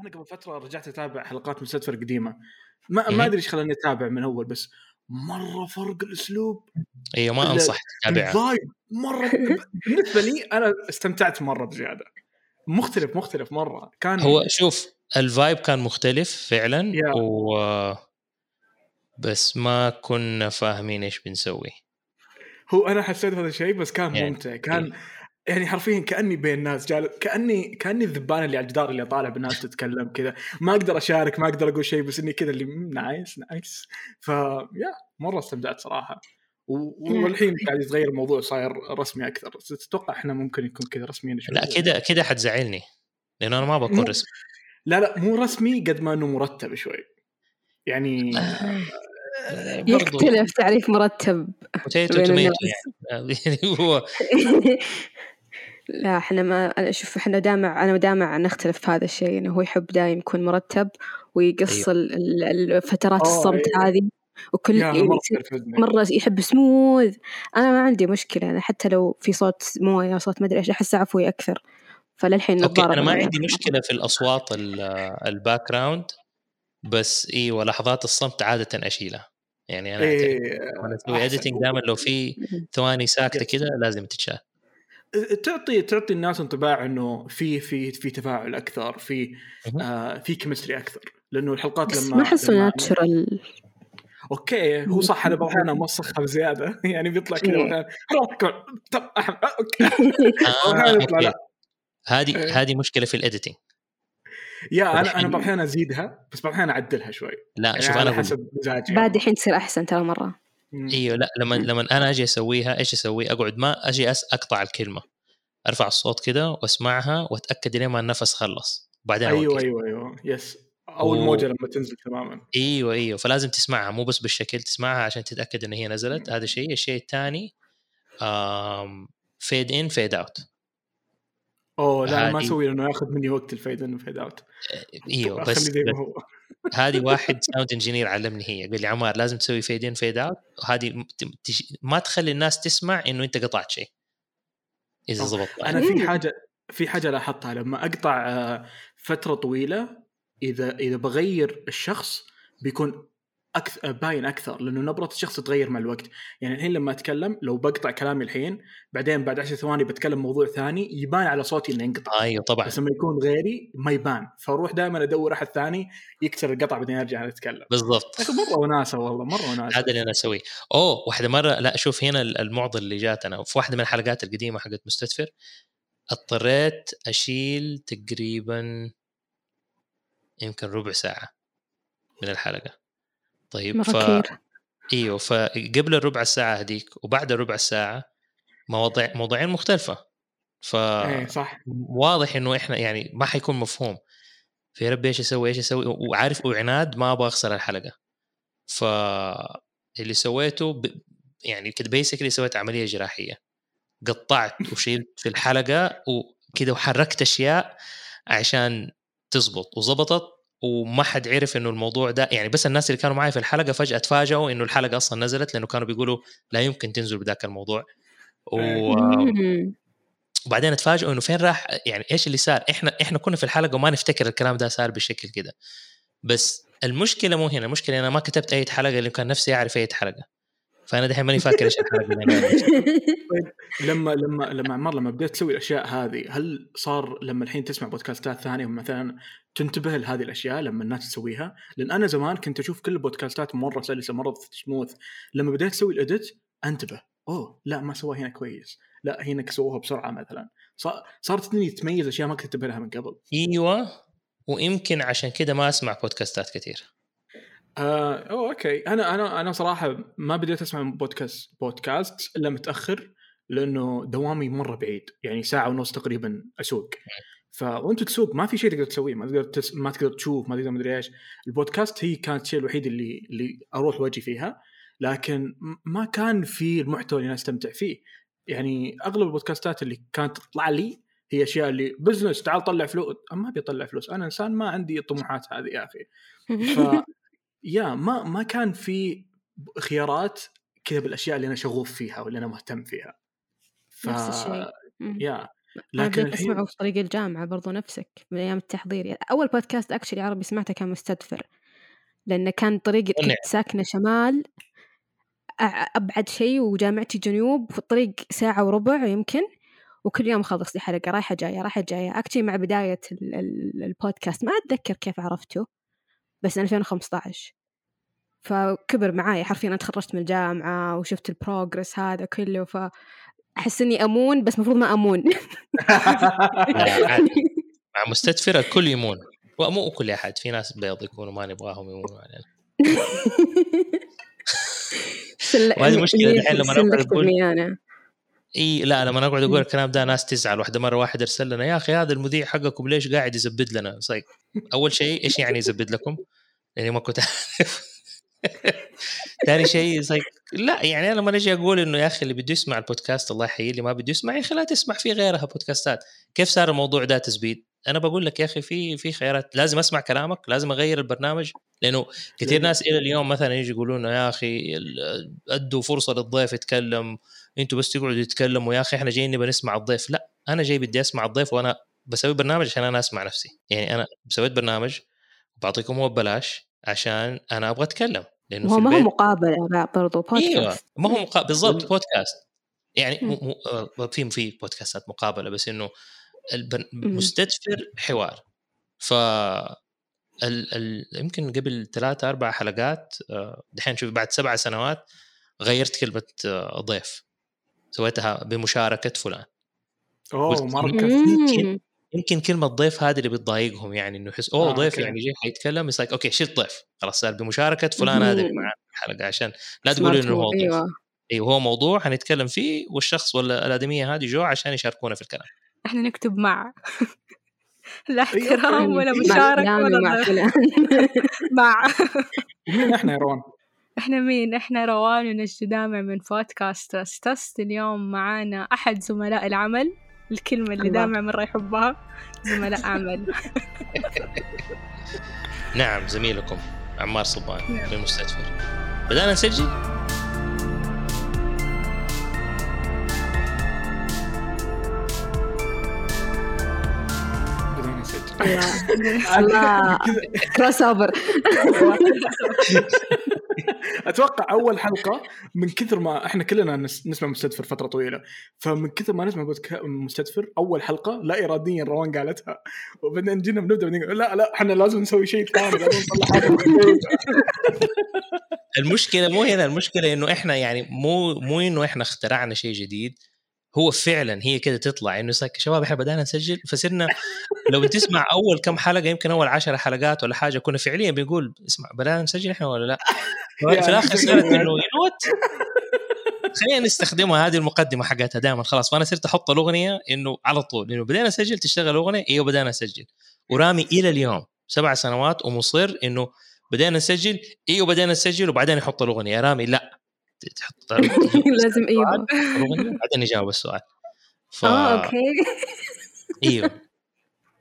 أنا قبل فترة رجعت أتابع حلقات مستدفر قديمة. ما إيه. ما أدري إيش خلاني أتابع من أول بس مرة فرق الأسلوب. أيوه ما انصح تتابعها الفايب مرة بالنسبة لي أنا استمتعت مرة بزيادة. مختلف مختلف مرة. كان هو شوف ال vibe كان مختلف فعلا يا. و بس ما كنا فاهمين إيش بنسوي. هو أنا حسيت هذا الشيء بس كان يعني، ممتع. كان يعني حرفيا كأني بين ناس جالس كأني كأني الذبان اللي على الجدار اللي طالع بالناس تتكلم كذا. ما أقدر أشارك ما أقدر أقول شيء بس إني كذا اللي "مم، nice nice ف يا مرة استمتعت صراحة. والحين قاعد يتغير الموضوع صاير رسمي أكثر. تتوقع إحنا ممكن يكون كذا رسميين شوي؟ لا كده كده حتزعلني لأنه أنا ما بكون مو- رسمي. لا لا مو رسمي قد ما إنه مرتب شوي. يعني برضو يختلف تعريف مرتب potato tomato. يعني. يعني هو لا إحنا ما شوف إحنا دامع أنا ودامع نختلف في هذا الشيء إنه هو يحب دايم يكون مرتب ويقص ال- الفترات الصمت إيه. هذه وكل يعني تنرفزني. مرة يحب سموث أنا ما عندي مشكلة أنا حتى لو في صوت موية صوت مدري إيش أحس عفوي أكثر فللحين أوكي أنا ما أنا عندي. مشكلة في الأصوات ال- ال background بس أيوه لحظات الصمت عادة أشيلها يعني أنا. إيه أسوي. editing دائما لو في ثواني ساكتة كذا لازم تتشال تعطي تعطي الناس انطباع انه في في في تفاعل أكثر في. آه في chemistry أكثر لأنه الحلقات بس لما ما لما- natural أوكي هو صح أنا بعض الاحيان موسخها بزيادة يعني بيطلع كذا إيه. طب آه، أوكي. هذه إيه. هذه مشكلة في ال editing يا أنا أنا بعض الأحيان أزيدها بس بعض الأحيان أعدلها شوي لا يعني شوف أنا حسب مزاجي بعد الحين تصير أحسن ترى مم. إيوه لأ لما لما أنا أجي أسويها إيش أسوي؟ أقعد ما أجي أس أقطع الكلمة أرفع الصوت كده وأسمعها وأتأكد لين ما النفس خلص بعدين أيوه أوقف. أيوه أيوه yes أو و- الموجة لما تنزل تماما. إيوه إيوه فلازم تسمعها مو بس بالشكل تسمعها عشان تتأكد إن هي نزلت. هذا شيء. الشيء الثاني fade in fade out أوه لا ما أسوي لأنه ياخذ مني وقت ال fade in و fade out إيوه بس هو. هذه واحد sound engineer علمني هي قال لي عمار لازم تسوي fade in fade out وهذه ما تخلي الناس تسمع إنه أنت قطعت شيء. إذا. ضبطت أنا في حاجة في حاجة لاحظتها لما أقطع آه، فترة طويلة إذا إذا بغير الشخص بيكون أكثر باين أكثر لأنه نبرة الشخص تتغير مع الوقت. يعني الحين لما أتكلم لو بقطع كلامي الحين بعدين بعد 10 ثواني بتكلم موضوع ثاني يبان على صوتي إنه انقطع أيوه طبعا. بس لما يكون غيري ما يبان. فأروح دائما أدور أحد ثاني يكسر القطع بعدين أرجع نتكلم بالضبط. مرة وناسة والله مرة وناسة. هذا اللي أنا أسويه. أوه واحدة مرة لا شوف هنا المعضله اللي جاتنا في واحدة من الحلقات القديمة حقت مستدفر اضطريت أشيل تقريبا يمكن ربع ساعة من الحلقة. طيب ف إيوه فقبل الربع الساعة هذيك وبعد الربع الساعة مواضيع موضوعين مختلفة. ف إيه صح. واضح إنه إحنا يعني ما حيكون مفهوم. في ربي إيش أسوي إيش أسوي؟ وعارف وعناد ما أبغى أخسر الحلقة. فاللي سويته ب... يعني كده بيسكلي سويت عملية جراحية. قطعت وشيلت في الحلقة وكده وحركت أشياء عشان تزبط وزبطت وما حد عرف إنه الموضوع ده يعني بس الناس اللي كانوا معي في الحلقة فجأة تفاجئوا إنه الحلقة أصلا نزلت لأنه كانوا بيقولوا لا يمكن تنزل بذاك الموضوع. و... مم. وبعدين اتفاجئوا إنه فين راح يعني إيش اللي صار؟ إحنا إحنا كنا في الحلقة وما نفتكر الكلام ده صار بالشكل كده. بس المشكلة مو هنا المشكلة أنا ما كتبت أي حلقة اللي كان نفسي أعرف أي حلقة. فأنا دحين ماني فاكر إيش الحلقة اللي أنا لما لما لما عمار لما بديت تسوي الأشياء هذه هل صار لما الحين تسمع بودكاستات ثانية مثلا تنتبه لهذه الأشياء لما الناس تسويها؟ لأن أنا زمان كنت أشوف كل البودكاستات مرة سلسة مرة سموث لما بديت أسوي ال edit أنتبه أوه لا ما سواه هنا كويس. لا هنا سووها بسرعة مثلا. صار صارت تديني تميز أشياء ما كنت أنتبه لها من قبل. أيوه ويمكن عشان كده ما أسمع بودكاستات كثير. آه أوه okay. أنا أنا أنا صراحة ما بديت أسمع بودكاست بودكاست إلا متأخر لأنه دوامي مرة بعيد يعني ساعة ونص تقريبا أسوق. فوأنت تسوق ما في شيء تقدر تسويه ما تقدر تس... ما تقدر تشوف ما تقدر مدري إيش. البودكاست هي كانت الشيء الوحيد اللي اللي أروح وأجي فيها. لكن ما كان في المحتوى اللي أنا أستمتع فيه. يعني أغلب البودكاستات اللي كانت تطلع لي هي أشياء اللي business تعال طلع فلوس. ما أبي أطلع فلوس. أنا إنسان ما عندي الطموحات هذه يا أخي. ف يا ما ما كان في خيارات كذا بالأشياء اللي أنا شغوف فيها واللي أنا مهتم فيها. ف نفس الشيء. يا. لكن الحين في طريق الجامعة برضو نفسك من أيام التحضير. يعني أول بودكاست أكشلي عربي سمعته كان مستدفر لأنه كان طريق. كنت ساكنة شمال أبعد شيء وجامعتي جنوب في الطريق ساعة وربع يمكن وكل يوم أخلص لي حلقة رايحة جاية رايحة جاية. أكشلي مع ال- ال- البودكاست ما أتذكر كيف عرفته بس 2015 فكبر معاي حرفيا أنا تخرجت من الجامعة وشفت البروجرس هذا كله فأحس إني أمون بس المفروض ما عادي. مع مستدفر الكل يمون ومو كل أحد في ناس بيض يكونوا ما نبغاهم يمونوا علينا. وهذه مشكلة الحين لما نقعد نقول- إي لا لما نقعد أقول الكلام ده ناس تزعل واحدة مرة واحد ارسل لنا يا أخي هذا المذيع حقكم ليش قاعد يزبد لنا؟ صيك أول شيء إيش يعني يزبد لكم؟ لاني ما كنت عارف ثاني شيء زي لا يعني أنا لما نجي أقول إنه يا أخي اللي بده يسمع البودكاست الله يحييه اللي ما بده يسمع يا أخي لا تسمع في غيرها بودكاستات. كيف صار الموضوع ده تثبيت؟ أنا بقول لك يا أخي في في خيارات. لازم أسمع كلامك لازم أغير البرنامج لأنه كثير ناس إلى اليوم مثلا يجي يقولوا لنا يا أخي أدوا فرصة للضيف يتكلم أنتوا بس تقعدوا تتكلموا يا أخي إحنا جايين نبغى نسمع الضيف. لا أنا جاي بدي أسمع الضيف وأنا بسوي برنامج عشان أنا أسمع نفسي. يعني أنا سويت برنامج وبعطيكم هو ببلاش عشان أنا أبغى أتكلم لأنه هو ما هو البيت مقابلة بقى برضو إيوه بودكاست ما هو مقا... بالضبط بال- بودكاست يعني مم. مو مو آه، في في بودكاستات مقابلة بس إنه. مستدفر حوار. ف ال... ال... يمكن قبل ثلاثة أربع حلقات آه، دحين شوف بعد سبع سنوات غيرت كلمة آه، ضيف. سويتها بمشاركة فلان. أوه قلت مره يمكن- كلمة ضيف هذه اللي بتضايقهم يعني إنه يحس أوه آه، ضيف okay. يعني جاي حيتكلم yes okay شيل ضيف. خلاص صار بمشاركة فلان هذا اللي في الحلقة عشان لا تقولوا إنه هو. ضيف. أيوه. أيوه هو موضوع حنتكلم فيه والشخص ولا الأوادم هذه جو عشان يشاركونا في الكلام. إحنا نكتب مع. لا أيوة، احترام ولا مع مشاركة فلان ولا. فلان. مع. ومين إحنا يا روان؟ إحنا مين؟ إحنا روان ونجد دامع من بودكاست تست اليوم معانا أحد زملاء العمل. الكلمة اللي. دامع مرة يحبها زملاء عمل نعم زميلكم عمار صبان نعم. في المستشفى بدأنا نسجل الله. الله. كروس اوفر أتوقع أول حلقة من كثر ما إحنا كلنا نس- نسمع مستدفر فترة طويلة. فمن كثر ما نسمع بودكا- مستدفر أول حلقة لا اراديا روان قالتها. وبعدين جينا بنبدأ لا لا إحنا لازم نسوي شيء ثاني لازم نطلع حاجة. المشكلة مو هنا المشكلة إنه إحنا يعني مو مو إنه إحنا اخترعنا شيء جديد. هو فعلا هي كده تطلع إنه شباب إحنا بدأنا نسجل؟ فصرنا لو تسمع أول كم حلقة يمكن أول عشر حلقات ولا حاجة كنا فعليا بنقول اسمع بدأنا نسجل إحنا ولا لا؟ في الآخر صارت إنه يو خلينا نستخدمها هذه المقدمة حقتها دائما خلاص. فأنا صرت أحط الأغنية إنه على طول إنه بدينا نسجل تشتغل أغنية إيوه بدانا نسجل. ورامي إلى اليوم سبع سنوات ومصر إنه بدينا نسجل إيوه بدينا نسجل وبعدين يحط الأغنية يا رامي لا. تحط لازم أيوه بعدين نجاوب السؤال. ف... آه okay. إيوه.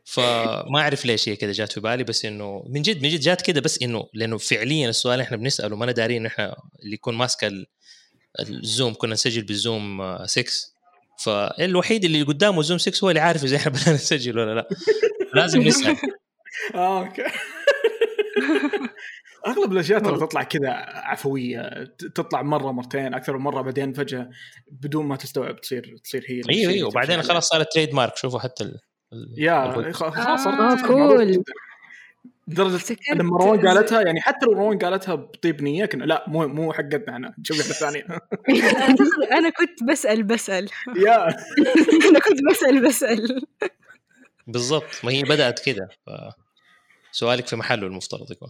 فما أعرف ليش هي كذا جات في بالي بس إنه من جد من جد جات كذا بس إنه لأنه فعليا السؤال اللي إحنا بنسأله ماحنا دارين إنه إحنا اللي يكون ماسك ال- ال Zoom كنا نسجل بال Zoom آه، 6 فالوحيد اللي قدامه Zoom 6 هو اللي عارف إذا إحنا بدنا نسجل ولا لا. لازم نسأل. آه okay. أغلب الأشياء ترى تطلع كذا عفوية تطلع مرة مرتين أكثر من مرة بعدين فجأة بدون ما تستوعب تصير تصير هي أيوه أيوه وبعدين خلاص صارت تريد مارك شوفوا حتى ال... ال- يا خلاص صارت آه، كول. لدرجة لما روان قالتها يعني حتى لو روان قالتها بطيب نية كنا لا مو مو حقتنا إحنا نشوف إحنا الثانية أنا كنت بسأل بسأل. يا. أنا كنت بسأل بسأل. بالضبط. ما هي بدأت كذا. سؤالك في محله المفترض يكون.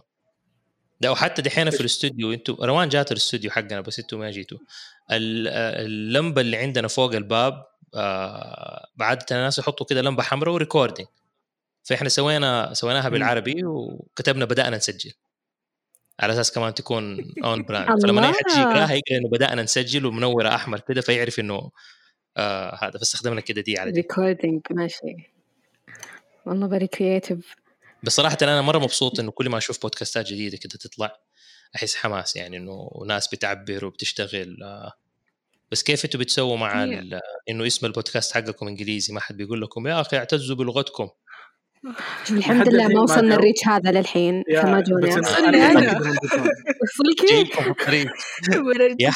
ده وحتى دحين في الاستوديو أنتوا روان جات الاستوديو حقنا بس أنتوا ما جيتوا. ال- اللمبة اللي عندنا فوق الباب آه بعادة الناس يحطوا كده لمبة حمراء و recording. فإحنا سوينا سويناها بالعربي وكتبنا بدأنا نسجل. على أساس كمان تكون on brand فلما أي حد. يقرأها يقرأ إنه بدأنا نسجل ومنورة أحمر كده فيعرف إنه آه هذا. فاستخدمنا كده دي على دي recording ماشي. والله very creative بس صراحة أنا مرة مبسوط إنه كل ما أشوف بودكاستات جديدة كده تطلع أحس حماس يعني إنه ناس بتعبر وبتشتغل آه، بس كيف أنتوا بتسووا مع إنه اسم البودكاست حقكم إنجليزي؟ ما حد بيقول لكم يا أخي اعتزوا بلغتكم. الحمد لله ما وصلنا. ال reach هذا للحين فما جونا. إنهم بيجون. وصلك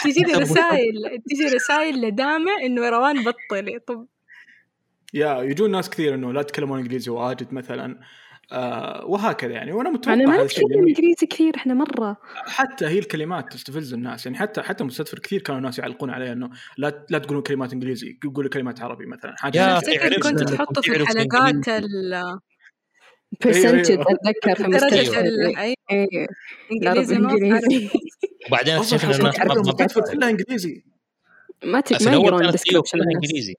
تجيني رسائل تجي رسائل لدامع إنه روان بطلي طب يا يجون ناس كثير إنه لا تتكلمون إنجليزي واجد مثلا. آه وهكذا يعني وأنا متوقع أنا ما نتكلم انجليزي كثير إحنا مرة حتى هي الكلمات تستفز الناس يعني حتى حتى مستدفر كثير كانوا الناس يعلقون عليه إنه لا لا تقولون كلمات إنجليزي قولوا كلمات عربي مثلا حاجة يا. افتكر كنت تحطه في الحلقات. ال برسنتج أيوة. أتذكر في درجة مستشفى. إنجليزي وبعدين اكتشفنا بتفهم. كلها إنجليزي ما تك ما يقرون أيوة إنجليزي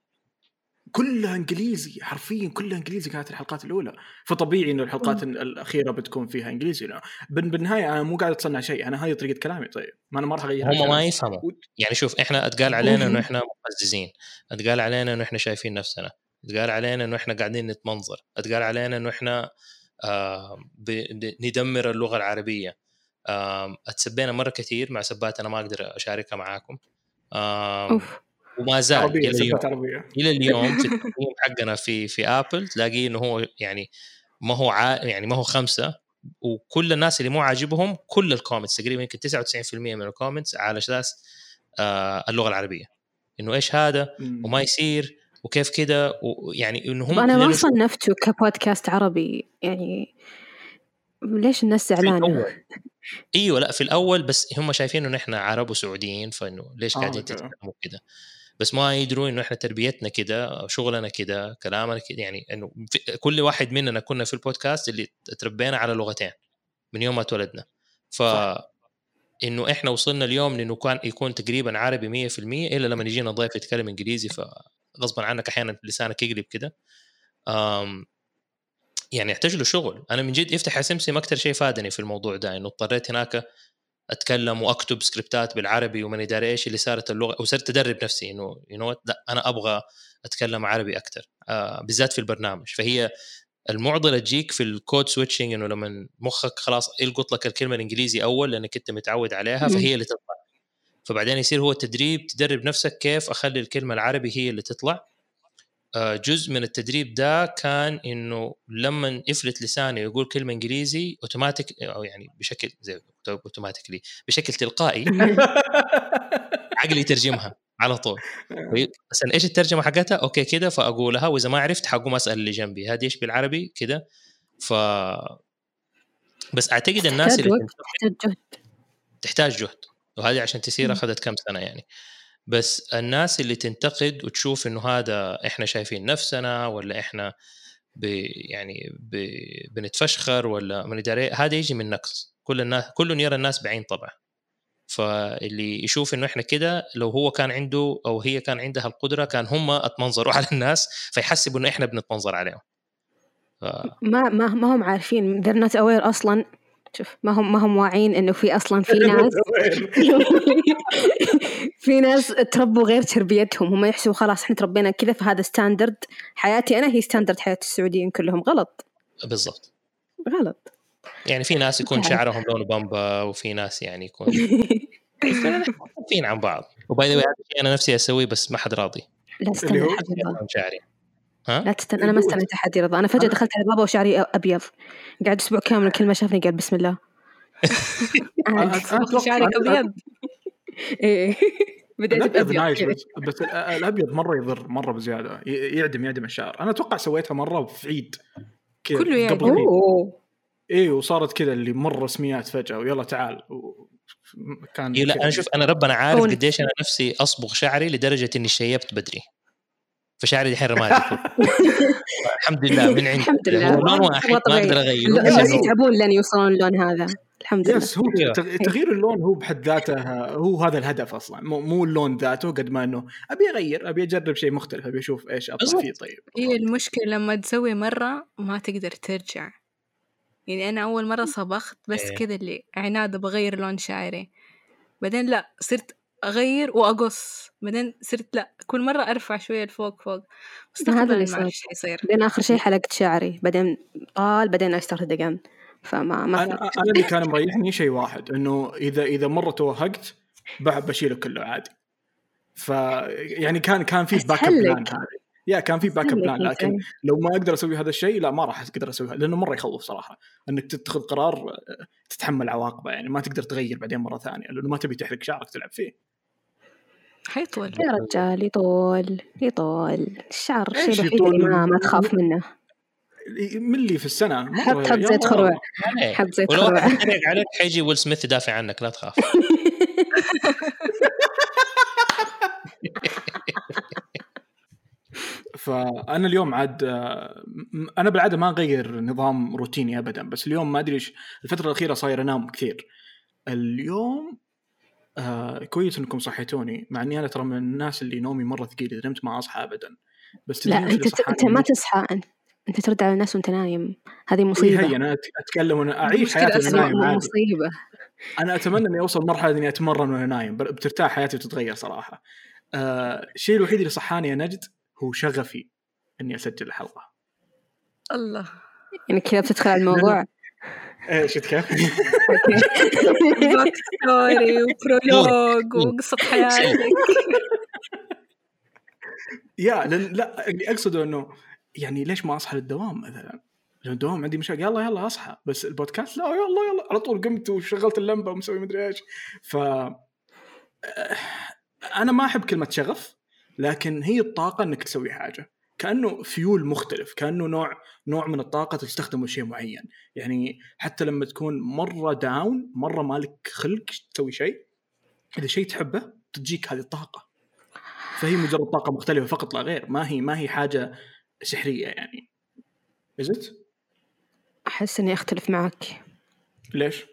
كلها إنجليزي حرفيا كلها إنجليزي كانت الحلقات الأولى. فطبيعي إنه الحلقات الأخيرة بتكون فيها إنجليزي. لا. بال- بالنهاية أنا مو قاعد أتصنع شيء أنا هذه طريقة كلامي. طيب ما أنا ما راح أغير هم ما يفهموا يعني شوف إحنا أتقال علينا إنه. إحنا مقززين. أتقال علينا إنه إحنا شايفين نفسنا. أتقال علينا إنه إحنا قاعدين نتمنظر. أتقال علينا إنه إحنا آه ب- ندمر اللغة العربية. آه اتسبينا مرة كثير مع سبّات أنا ما أقدر أشاركها معاكم. آه أوف. وما زال إلى اليوم. عربية. إلى اليوم في التقييم حقنا في في Apple تلاقيه إنه هو يعني ما هو عا يعني ما هو خمسة. وكل الناس اللي مو عاجبهم كل ال comments تقريبا يمكن 99% من ال comments على أساس آه اللغة العربية. إنه إيش هذا. وما يصير وكيف كده؟ ويعني إنه هم أنا ما صنفته كبودكاست عربي. يعني ليش الناس في زعلانة؟ الأول. إيوه لأ في الأول بس هم شايفين إنه إحنا عرب وسعوديين فإنه ليش آه، قاعدين. تتكلموا كده؟ بس ما يدروا إنه إحنا تربيتنا كده شغلنا كده كلامنا كده يعني إنه كل واحد مننا كنا في البودكاست اللي تربينا على لغتين من يوم ما اتولدنا. ف. إنه إحنا وصلنا اليوم لإنه كان يكون تقريبا عربي 100% إلا لما يجينا ضيف يتكلم إنجليزي فغصبا عنك أحيانا لسانك يقلب كده. يعني يحتاج له شغل. أنا من جد افتح يا سمسم أكثر شيء فادني في الموضوع ده إنه اضطريت هناك أتكلم وأكتب سكريبتات بالعربي وماني داري إيش اللي صارت اللغة وصرت أدرب نفسي إنه you know لا أنا أبغى أتكلم عربي أكثر آه بالذات في البرنامج. فهي المعضلة تجيك في ال code switching إنه لما مخك خلاص يلقط لك الكلمة الإنجليزي أول لأنك أنت متعود عليها. فهي اللي تطلع. فبعدين يصير هو التدريب تدرب نفسك كيف أخلي الكلمة العربي هي اللي تطلع. جزء من التدريب ده كان إنه لما يفلت لساني ويقول كلمة إنجليزي اوتوماتيك أو يعني بشكل زي automatically بشكل تلقائي عقلي يترجمها على طول. بس أنا إيش الترجمة حقتها؟ okay كده فأقولها وإذا ما عرفت حقوم أسأل اللي جنبي. هذه إيش بالعربي؟ كده. ف بس أعتقد الناس تحتاج اللي تحتاج جهد. تحتاج جهد. وهذه عشان تصير. أخذت كم سنة يعني. بس الناس اللي تنتقد وتشوف إنه هذا إحنا شايفين نفسنا ولا إحنا ب يعني ب بنتفشخر ولا من ادري هذا يجي من نقص كل الناس كل يرى الناس بعين طبع. فاللي يشوف إنه إحنا كده لو هو كان عنده أو هي كان عندها القدرة كان هم أتمنظروا على الناس فيحسبوا إنه إحنا بنتمنظر عليهم. ف... ما ما ما هم عارفين. They're not aware أصلا شوف ما هم ما هم واعيين إنه في أصلا في ناس في ناس تربوا غير تربيتهم هم يحسبوا خلاص إحنا تربينا كذا فهذا standard حياتي أنا هي standard حياة السعوديين كلهم. غلط. بالضبط. غلط. يعني في ناس يكون تعرف. شعرهم لونه بامبا وفي ناس يعني يكون مختلفين عن بعض. و by the way هذا الشيء أنا نفسي أسويه بس ما حد راضي. لا استنى هو؟ شعري لا تستنى أنا ما استنيت احد يرضى أنا فجأة دخلت على بابا وشعري أبيض. قاعد أسبوع كامل كل ما شافني قال بسم الله. شعرك أبيض. إيه بديت الأبيض نايس. بس, بس ال- الأبيض مرة يضر مرة بزيادة. يعدم يعدم الشعر. أنا أتوقع سويتها مرة في عيد. كله يعدم. أوه. اي وصارت كذا اللي مره رسميات فجأة ويلا تعال. و... كان إيه لا. أنا شوف أنا ربنا عارف. قديش أنا نفسي أصبغ شعري لدرجة إني شيبت بدري. فشعري دحين رمادي الحمد لله من عندي الحمد لله. لون واحد ما. أقدر أغيره الناس يتعبون لين يوصلون اللون هذا الحمد لله يس هو. تغ- تغيير اللون هو بحد ذاته هو هذا الهدف أصلا مو, مو اللون ذاته قد ما إنه أبي أغير أبي أجرب شيء مختلف أبي أشوف إيش أطلع. فيه طيب هي المشكلة لما تسوي مرة ما تقدر ترجع يعني أنا أول مرة صبغت بس إيه. كذا اللي عناد بغير لون شعري بعدين لا صرت أغير وأقص بعدين صرت لأ كل مرة أرفع شوية لفوق فوق. هذا اللي صار. حيصير. بعدين آخر شيء حلقت شعري بعدين طال بعدين I started again فما ما أنا أنا اللي كان مريحني شيء واحد إنه اذا إذا مرة توهقت بشيله كله عادي. ف يعني كان كان في backup plan. هذه yeah كان في backup plan لكن. لو ما أقدر أسوي هذا الشيء لا ما راح أقدر أسويها لأنه مرة يخوف صراحة. إنك تتخذ قرار آه، تتحمل عواقبه يعني ما تقدر تغير بعدين مرة ثانية لأنه ما تبي تحرق شعرك تلعب فيه. حيطول. يا رجال يطول يطول. الشعر الشيء الوحيد يطول؟ اللي ما, ما تخاف منه. ملي في السنة؟ حط حط زيت. خروع. حط زيت ولو خروع. واحد يتريق عليك حيجي ويل سميث يدافع عنك لا تخاف. فأنا اليوم عاد آه، أنا بالعادة ما أغير نظام روتيني ابدا بس اليوم ما أدري إيش الفترة الأخيرة صاير أنام كثير. اليوم آه كويس إنكم صحيتوني مع إني أنا ترى من الناس اللي نومي مرة ثقيل إذا نمت ما أصحى ابدا. بس لا أنت أنت ما منه؟ تصحى انت أنت ترد على الناس وأنت نايم. هذه مصيبة. هي أنا أتكلم وأنا أعيش حياتي وأنا نايم عادي. مصيبه أنا أتمنى إني أوصل مرحله إني أتمرن وأنا نايم بترتاح حياتي وتتغير صراحة. آه الشيء الوحيد اللي صحاني يا نجد هو شغفي إني أسجل الحلقة. الله. يعني كذا بتدخل على الموضوع. شفت كيف؟ backstory و prologue وقصة حياتك yeah لأن لا اللي اقصده انه يعني ليش ما اصحى للدوام مثلا؟ لو الدوام عندي مشاكل يلا يلا اصحى بس البودكاست لا يلا يلا على طول قمت وشغلت اللمبه ومسوي مدري إيش ف أنا ما احب كلمه شغف لكن هي الطاقه انك تسوي حاجة كأنه فيول مختلف كأنه نوع نوع من الطاقة تستخدمه لشيء معين. يعني حتى لما تكون مرة داون مرة مالك خلق تسوي شيء إذا شيء تحبه تجيك هذه الطاقة. فهي مجرد طاقة مختلفة فقط لا غير. ما هي ما هي حاجة سحرية يعني. ازت أحس إني أختلف معك. ليش؟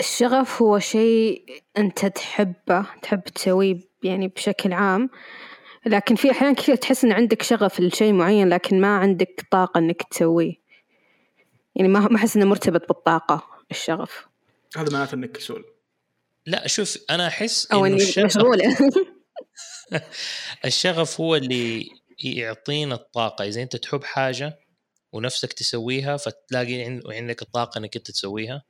الشغف هو شيء أنت تحبه تحب تسويه يعني بشكل عام. لكن في أحيان كثير تحس إن عندك شغف لشيء معين لكن ما عندك طاقة إنك تسويه. يعني ما ما أحس إنه مرتبط بالطاقة الشغف. هذا معناته إنك كسول. لا شوف أنا أحس أو إنه إني الشغف مشغولة. الشغف هو اللي يعطينا الطاقة. إذا أنت تحب حاجة ونفسك تسويها فتلاقي عن- عندك الطاقة إنك أنت تسويها.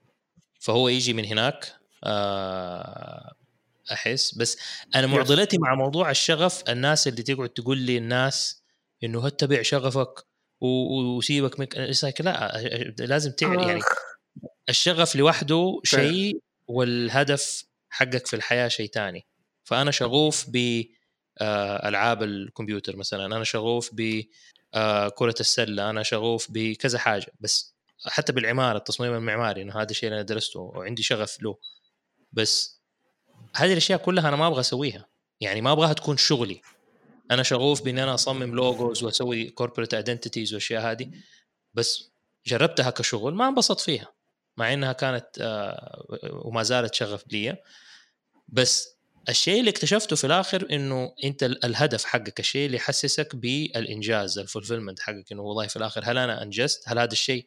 فهو يجي من هناك آه، أحس. بس أنا معضلتي مع موضوع الشغف الناس اللي تقعد تقول لي الناس إنه اتبع شغفك وسيبك من لا لازم تعرف يعني آخ. الشغف لوحده. شيء والهدف حقك في الحياة شيء تاني. فأنا شغوف ب آه، ألعاب الكمبيوتر مثلا. أنا شغوف ب آه، كرة السلة. أنا شغوف بكذا حاجة. بس حتى بالعمارة التصميم المعماري إنه هذا الشيء اللي أنا درسته وعندي شغف له. بس هذه الأشياء كلها أنا ما أبغى أسويها. يعني ما أبغاها تكون شغلي. أنا شغوف بان أنا أصمم logos وأسوي corporate identities والاشياء هذه. بس جربتها كشغل ما انبسطت فيها. مع إنها كانت آه، وما زالت شغف لي بس الشيء اللي اكتشفته في الآخر إنه أنت ال- الهدف حقك الشيء اللي يحسسك بالإنجاز ال fulfillment حقك إنه والله في الآخر هل أنا أنجزت؟ هل هذا الشيء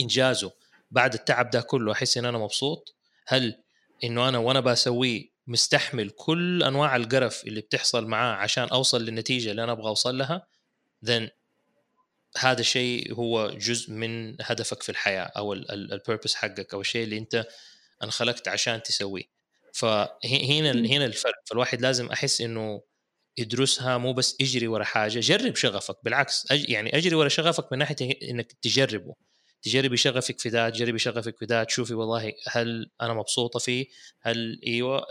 إنجازه بعد التعب ده كله أحس إن أنا مبسوط؟ هل إنه أنا وأنا بسويه مستحمل كل أنواع القرف اللي بتحصل معاه عشان أوصل للنتيجة اللي أنا أبغى أوصل لها then هذا الشيء هو جزء من هدفك في الحياة أو البيربس حقك أو الشيء اللي أنت انخلقت عشان تسويه. فهنا هنا الفرق. فالواحد لازم أحس إنه يدرسها مو بس اجري ورا حاجة جرب شغفك. بالعكس أج يعني أجري ورا شغفك من ناحية إنك تجربه. تجربي شغفك في ذات تجربي شغفك في ذات تشوفي والله هل أنا مبسوطة فيه هل أيوه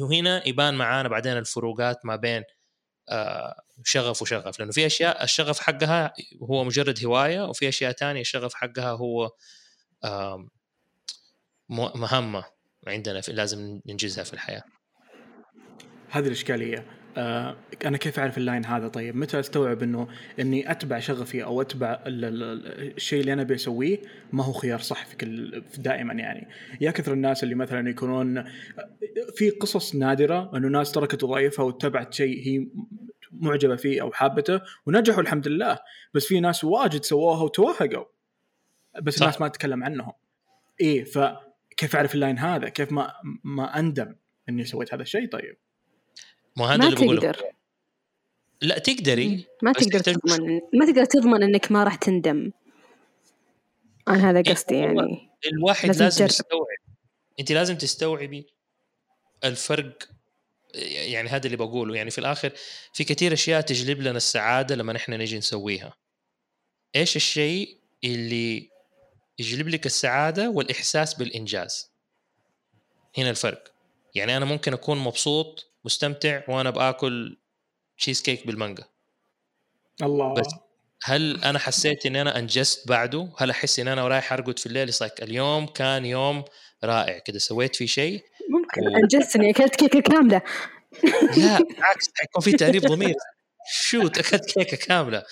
وهنا يبان معانا بعدين الفروقات ما بين آه، شغف وشغف. لأنه في أشياء الشغف حقها هو مجرد هواية وفي أشياء تانية الشغف حقها هو مهمة عندنا في لازم ننجزها في الحياة. هذه الإشكالية. آه أنا كيف أعرف ال line هذا؟ طيب متى أستوعب إنه إني أتبع شغفي أو أتبع ال- ال- ال- الشيء اللي أنا بسويه ما هو خيار صح في كل في دائما يعني. يا كثر الناس اللي مثلا يكونون في قصص نادرة إنه ناس تركت وظائفها واتبعت شيء هي معجبة فيه أو حابته ونجحوا الحمد لله. بس في ناس واجد سووها وتوهقوا. بس صح. الناس ما تتكلم عنهم. إيه فكيف أعرف ال line هذا؟ كيف ما ما أندم إني سويت هذا الشيء؟ طيب. مو هذا ما اللي بقوله. تقدر. لا تقدري. ما تقدر تضمن ما تقدر تضمن إنك ما راح تندم. أنا هذا قصدي إيه، هو- يعني. الواحد لازم لازم. يستوعب. انت لازم تستوعبي الفرق يعني هذا اللي بقوله. يعني في الآخر في كثير أشياء تجلب لنا السعادة لما إحنا نجي نسويها. إيش الشيء اللي يجلب لك السعادة والإحساس بالإنجاز؟ هنا الفرق. يعني أنا ممكن أكون مبسوط مستمتع وأنا بآكل تشيز كيك بالمانجا. الله. بس هل أنا حسيت ان أنا انجزت بعده؟ هل أحس ان أنا رايح أرقد في الليل؟ Like اليوم كان يوم رائع. كده سويت فيه شيء؟ ممكن. و- انجزت إني أكلت كيكه كاملة. لا بالعكس حيكون في تأنيب ضمير. shoot أكلت كيكه كاملة.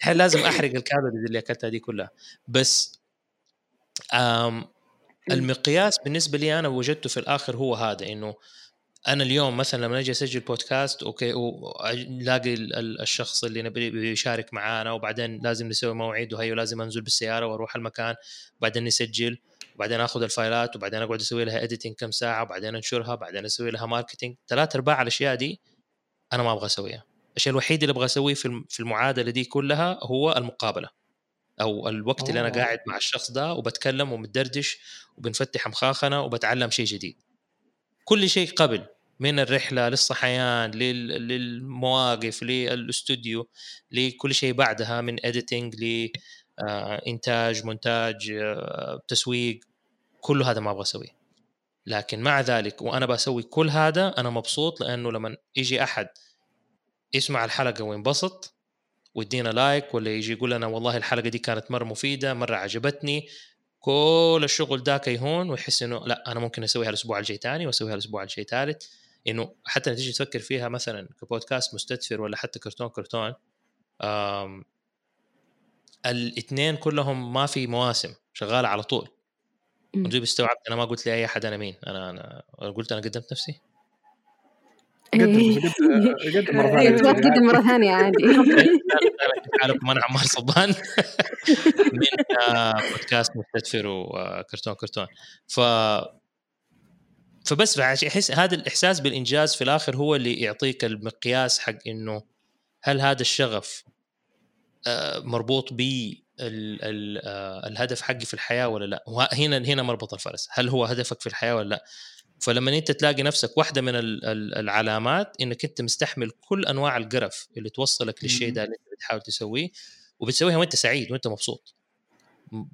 الحين لازم أحرق ال calories اللي أكلتها دي كلها؟ بس المقياس بالنسبة لي أنا وجدته في الآخر هو هذا إنه أنا اليوم مثلا لما أجي أسجل podcast okay ال- الشخص اللي نبي بيشارك معانا وبعدين لازم نسوي مواعيد وهي ولازم أنزل بالسيارة وأروح المكان وبعدين نسجل وبعدين آخذ الفايلات وبعدين أقعد أسوي لها editing كم ساعة وبعدين أنشرها بعدين أسوي لها marketing ثلاث أرباع الأشياء دي أنا ما أبغى أسويها. الشيء الوحيد اللي أبغى أسويه في الم- في المعادلة دي كلها هو المقابلة أو الوقت اللي أنا أوه. قاعد مع الشخص ده وبتكلم ومتدردش وبنفتح مخاخنا وبتعلم شيء جديد. كل شيء قبل. من الرحلة للصحيان لل- للمواقف للاستوديو لكل شيء بعدها من اديتنج لانتاج مونتاج آه، تسويق كل هذا ما أبغى أسويه. لكن مع ذلك وأنا بسوي كل هذا أنا مبسوط لأنه لما يجي أحد يسمع الحلقة وينبسط ويدينا لايك ولا يجي يقول لنا والله الحلقة دي كانت مرة مفيدة مرة عجبتني كل الشغل ده كيهون ويحس إنه لا أنا ممكن أسويها الأسبوع الجاي ثاني وأسويها الأسبوع الجاي ثالث إنه حتى لما تيجي تفكر فيها مثلا كبودكاست مستدفر ولا حتى كرتون كرتون الاثنين كلهم ما في مواسم شغالة على طول. ودي استوعبت أنا ما قلت لاي أحد أنا مين؟ أنا أنا قلت أنا قدمت نفسي؟ قدم إيه. مرة إيه، ثانية تقدم مرة ثانية عادي. حالكم أنا عمار صبان. من آه، بودكاست مستدفر وكرتون كرتون. ف فبس احس هذا الإحساس بالإنجاز في الآخر هو اللي يعطيك المقياس حق إنه هل هذا الشغف آه، مربوط ب الهدف حقي في الحياة ولا لا؟ وهنا هنا مربط الفرس. هل هو هدفك في الحياة ولا لا؟ فلما أنت تلاقي نفسك واحدة من ال- ال- العلامات إنك أنت مستحمل كل أنواع القرف اللي توصلك للشيء ده اللي أنت بتحاول تسويه وبتسويها وأنت سعيد وأنت مبسوط.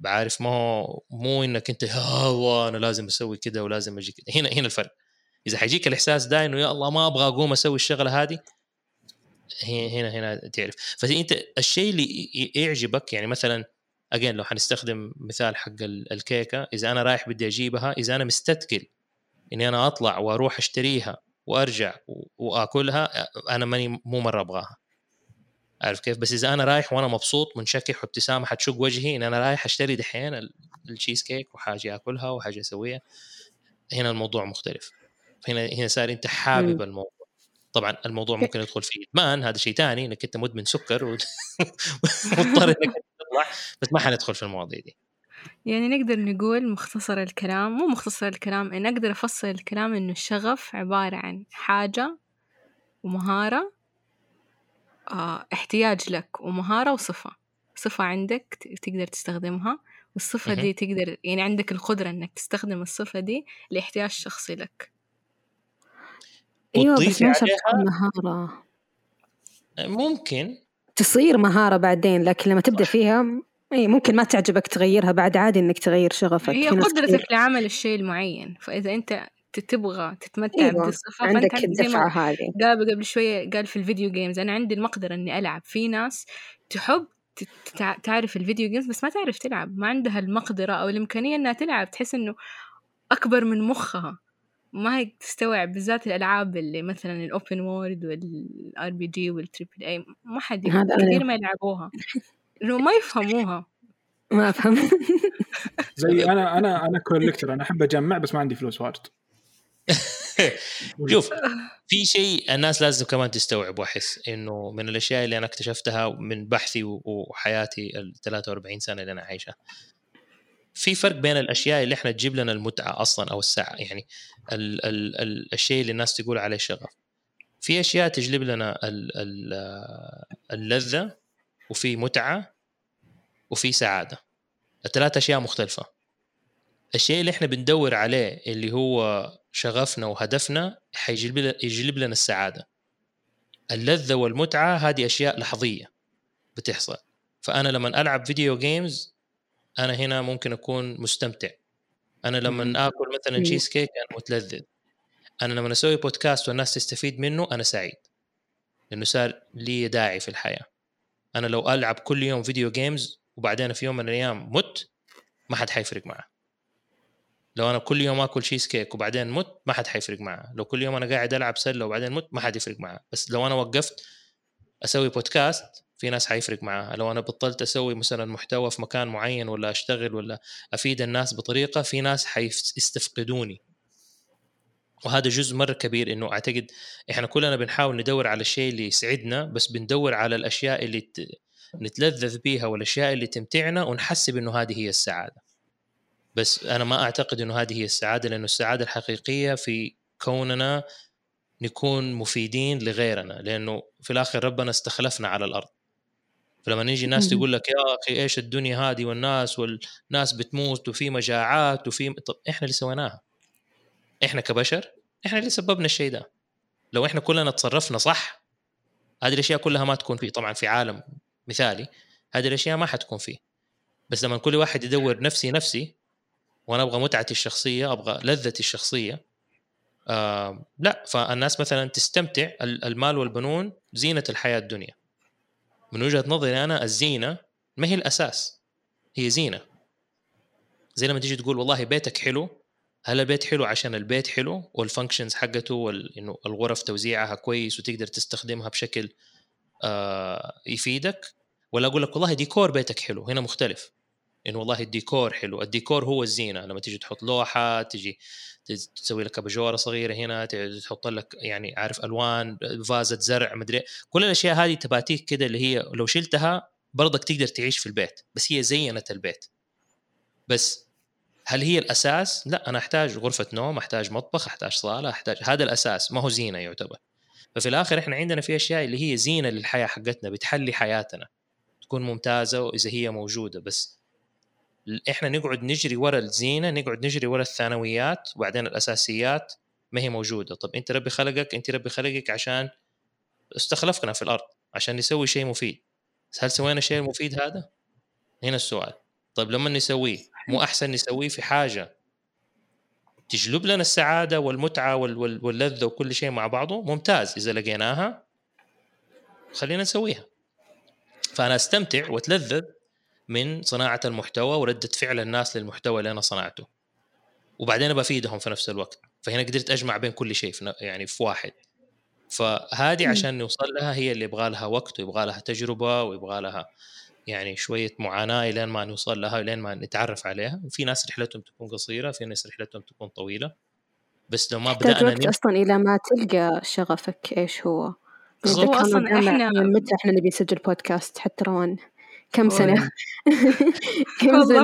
عارف ما هو مو إنك أنت ها أنا لازم أسوي كده ولازم أجي كده. هنا هنا الفرق. إذا حيجيك الإحساس ده إنه يا الله ما أبغى أقوم أسوي الشغلة هذه هنا هنا تعرف. فانت الشيء اللي يعجبك يعني مثلا اجين لو حنستخدم مثال حق ال- الكيكة إذا أنا رايح بدي أجيبها إذا أنا مستثقل إني أنا أطلع وأروح أشتريها وأرجع وأكلها أنا ماني مو مرة أبغاها. عارف كيف؟ بس إذا أنا رايح وأنا مبسوط منشكح وابتسامة حتشق وجهي إن أنا رايح أشتري دحين ال- التشيز كيك وحاجي آكلها وحاجة أسويها هنا الموضوع مختلف. هنا هنا صار أنت حابب مم. الموضوع. طبعا الموضوع ممكن يدخل فيه إدمان هذا شيء ثاني إنك أنت مدمن سكر ومضطر إنك تطلع بس ما حندخل في المواضيع دي. يعني نقدر نقول مختصر الكلام مو مختصر الكلام إن أقدر أفصل الكلام إنه الشغف عبارة عن حاجة ومهارة احتياج لك ومهارة وصفة. صفة عندك تقدر تستخدمها والصفة. دي تقدر يعني عندك القدرة إنك تستخدم الصفة دي لإحتياج شخصي لك. أيوه بس ما شرط مهارة. ممكن. تصير مهارة بعدين لكن لما تبدأ فيها اي ممكن ما تعجبك تغيرها بعد عادي إنك تغير شغفك. هي قدرتك لعمل الشيء المعين فإذا أنت ت- تبغى تتمتع أيوه بهذه الصفة عندك فأنت زي ما الدفعة هذه. قال قبل شوية قال في ال video games أنا عندي المقدرة إني ألعب. في ناس تحب تعرف ال video games بس ما تعرف تلعب. ما عندها المقدرة أو الإمكانية إنها تلعب. تحس إنه أكبر من مخها. ما هي تستوعب. بالذات الألعاب اللي مثلا ال open world وال RPG وال triple A ما حد كثير أنا. ما يلعبوها. إنه ما يفهموها. ما افهم زي أنا أنا أنا collector أنا أحب أجمع بس ما عندي فلوس واجد. شوف في شيء الناس لازم كمان تستوعب واحس إنه من الأشياء اللي أنا اكتشفتها من بحثي وحياتي ال 43 سنة اللي أنا عايشها. في فرق بين الأشياء اللي إحنا تجيب لنا المتعة أصلا أو الساعة يعني ال ال ال الشيء اللي الناس تقول عليه شغف. في أشياء تجلب لنا ال ال اللذة وفي متعة وفي سعادة. الثلاث أشياء مختلفة. الشيء اللي إحنا بندور عليه اللي هو شغفنا وهدفنا حيجلب لنا يجلب لنا السعادة. اللذة والمتعة هذه أشياء لحظية بتحصل. فأنا لما ألعب video games أنا هنا ممكن أكون مستمتع. أنا. لما آكل مثلا. تشيز كيك أنا متلذذ. أنا لما أسوي بودكاست والناس تستفيد منه أنا سعيد. لأنه صار لي داعي في الحياة. أنا لو ألعب كل يوم video games وبعدين في يوم من الأيام مت ما حد حيفرق معه. لو أنا كل يوم آكل تشيز كيك وبعدين مت ما حد حيفرق معه لو كل يوم أنا قاعد ألعب سلة وبعدين مت ما حد يفرق معه بس لو أنا وقفت أسوي بودكاست في ناس حيفرق معاها لو أنا بطلت أسوي مثلا محتوى في مكان معين ولا أشتغل ولا أفيد الناس بطريقة في ناس حيستفقدوني. وهذا جزء مرة كبير إنه أعتقد إحنا كلنا بنحاول ندور على الشيء اللي يسعدنا بس بندور على الأشياء اللي. نتلذذ بيها والأشياء اللي تمتعنا ونحسب إنه هذه هي السعادة. بس أنا ما أعتقد إنه هذه هي السعادة لأنه السعادة الحقيقية في كوننا نكون مفيدين لغيرنا لأنه في الآخر ربنا استخلفنا على الأرض. فلما نيجي الناس مم. تقول لك يا أخي إيش الدنيا هذه والناس والناس بتموت وفي مجاعات وفي طب إحنا اللي سويناها؟ إحنا كبشر إحنا اللي سببنا الشيء ده. لو إحنا كلنا تصرفنا صح هذه الأشياء كلها ما تكون فيه. طبعا في عالم مثالي هذه الأشياء ما حتكون فيه. بس لما كل واحد يدور نفسي نفسي وأنا أبغى متعتي الشخصية أبغى لذتي الشخصية آه لا فالناس مثلا تستمتع ال- المال والبنون زينة الحياة الدنيا. من وجهة نظري أنا الزينة ما هي الأساس هي زينة. زي لما تيجي تقول والله بيتك حلو هل البيت حلو عشان البيت حلو؟ والفانكشنز حقته وال... إنه الغرف توزيعها كويس وتقدر تستخدمها بشكل آه يفيدك؟ ولا أقول لك والله ديكور بيتك حلو هنا مختلف. انه والله الديكور حلو. الديكور هو الزينة لما تيجي تحط لوحة تز- تسوي لك أباجورة صغيرة هنا تحط لك يعني عارف ألوان فازة زرع مدري كل الأشياء هذه تباتيك كده اللي هي لو شلتها برضك تقدر تعيش في البيت بس هي زينت البيت. بس هل هي الأساس؟ لا أنا أحتاج غرفة نوم، أحتاج مطبخ، أحتاج صالة، أحتاج هذا الأساس. ما هو زينة يعتبر. ففي الآخر إحنا عندنا في أشياء اللي هي زينة للحياة حقتنا بتحلي حياتنا. تكون ممتازة وإذا هي موجودة بس إحنا نقعد نجري ورا الزينة، نقعد نجري ورا الثانويات وبعدين الأساسيات ما هي موجودة، طب أنت ربي خلقك، أنت ربي خلقك عشان استخلفنا في الأرض عشان نسوي شيء مفيد. بس هل سوينا الشيء المفيد هذا؟ هنا السؤال. طيب لما نسويه مو أحسن نسويه في حاجة تجلب لنا السعادة والمتعة وال- وال- واللذة وكل شيء مع بعضه ممتاز إذا لقيناها خلينا نسويها فأنا أستمتع وأتلذذ من صناعة المحتوى وردة فعل الناس للمحتوى اللي أنا صنعته. وبعدين بفيدهم في نفس الوقت. فهنا قدرت أجمع بين كل شيء في ن- يعني في واحد. فهذه. عشان نوصل لها هي اللي يبغى لها وقت ويبغى لها تجربة ويبغى لها يعني شوية معاناة لين ما نوصل لها لين ما نتعرف عليها. في ناس رحلتهم تكون قصيرة في ناس رحلتهم تكون طويلة. بس لو ما بدأنا وقت نمشي أصلا إلى ما تلقى شغفك إيش هو؟ هو قدامنا إحنا- من متى إحنا نبي نسجل بودكاست حتى روان كم سنة؟ كم سنة؟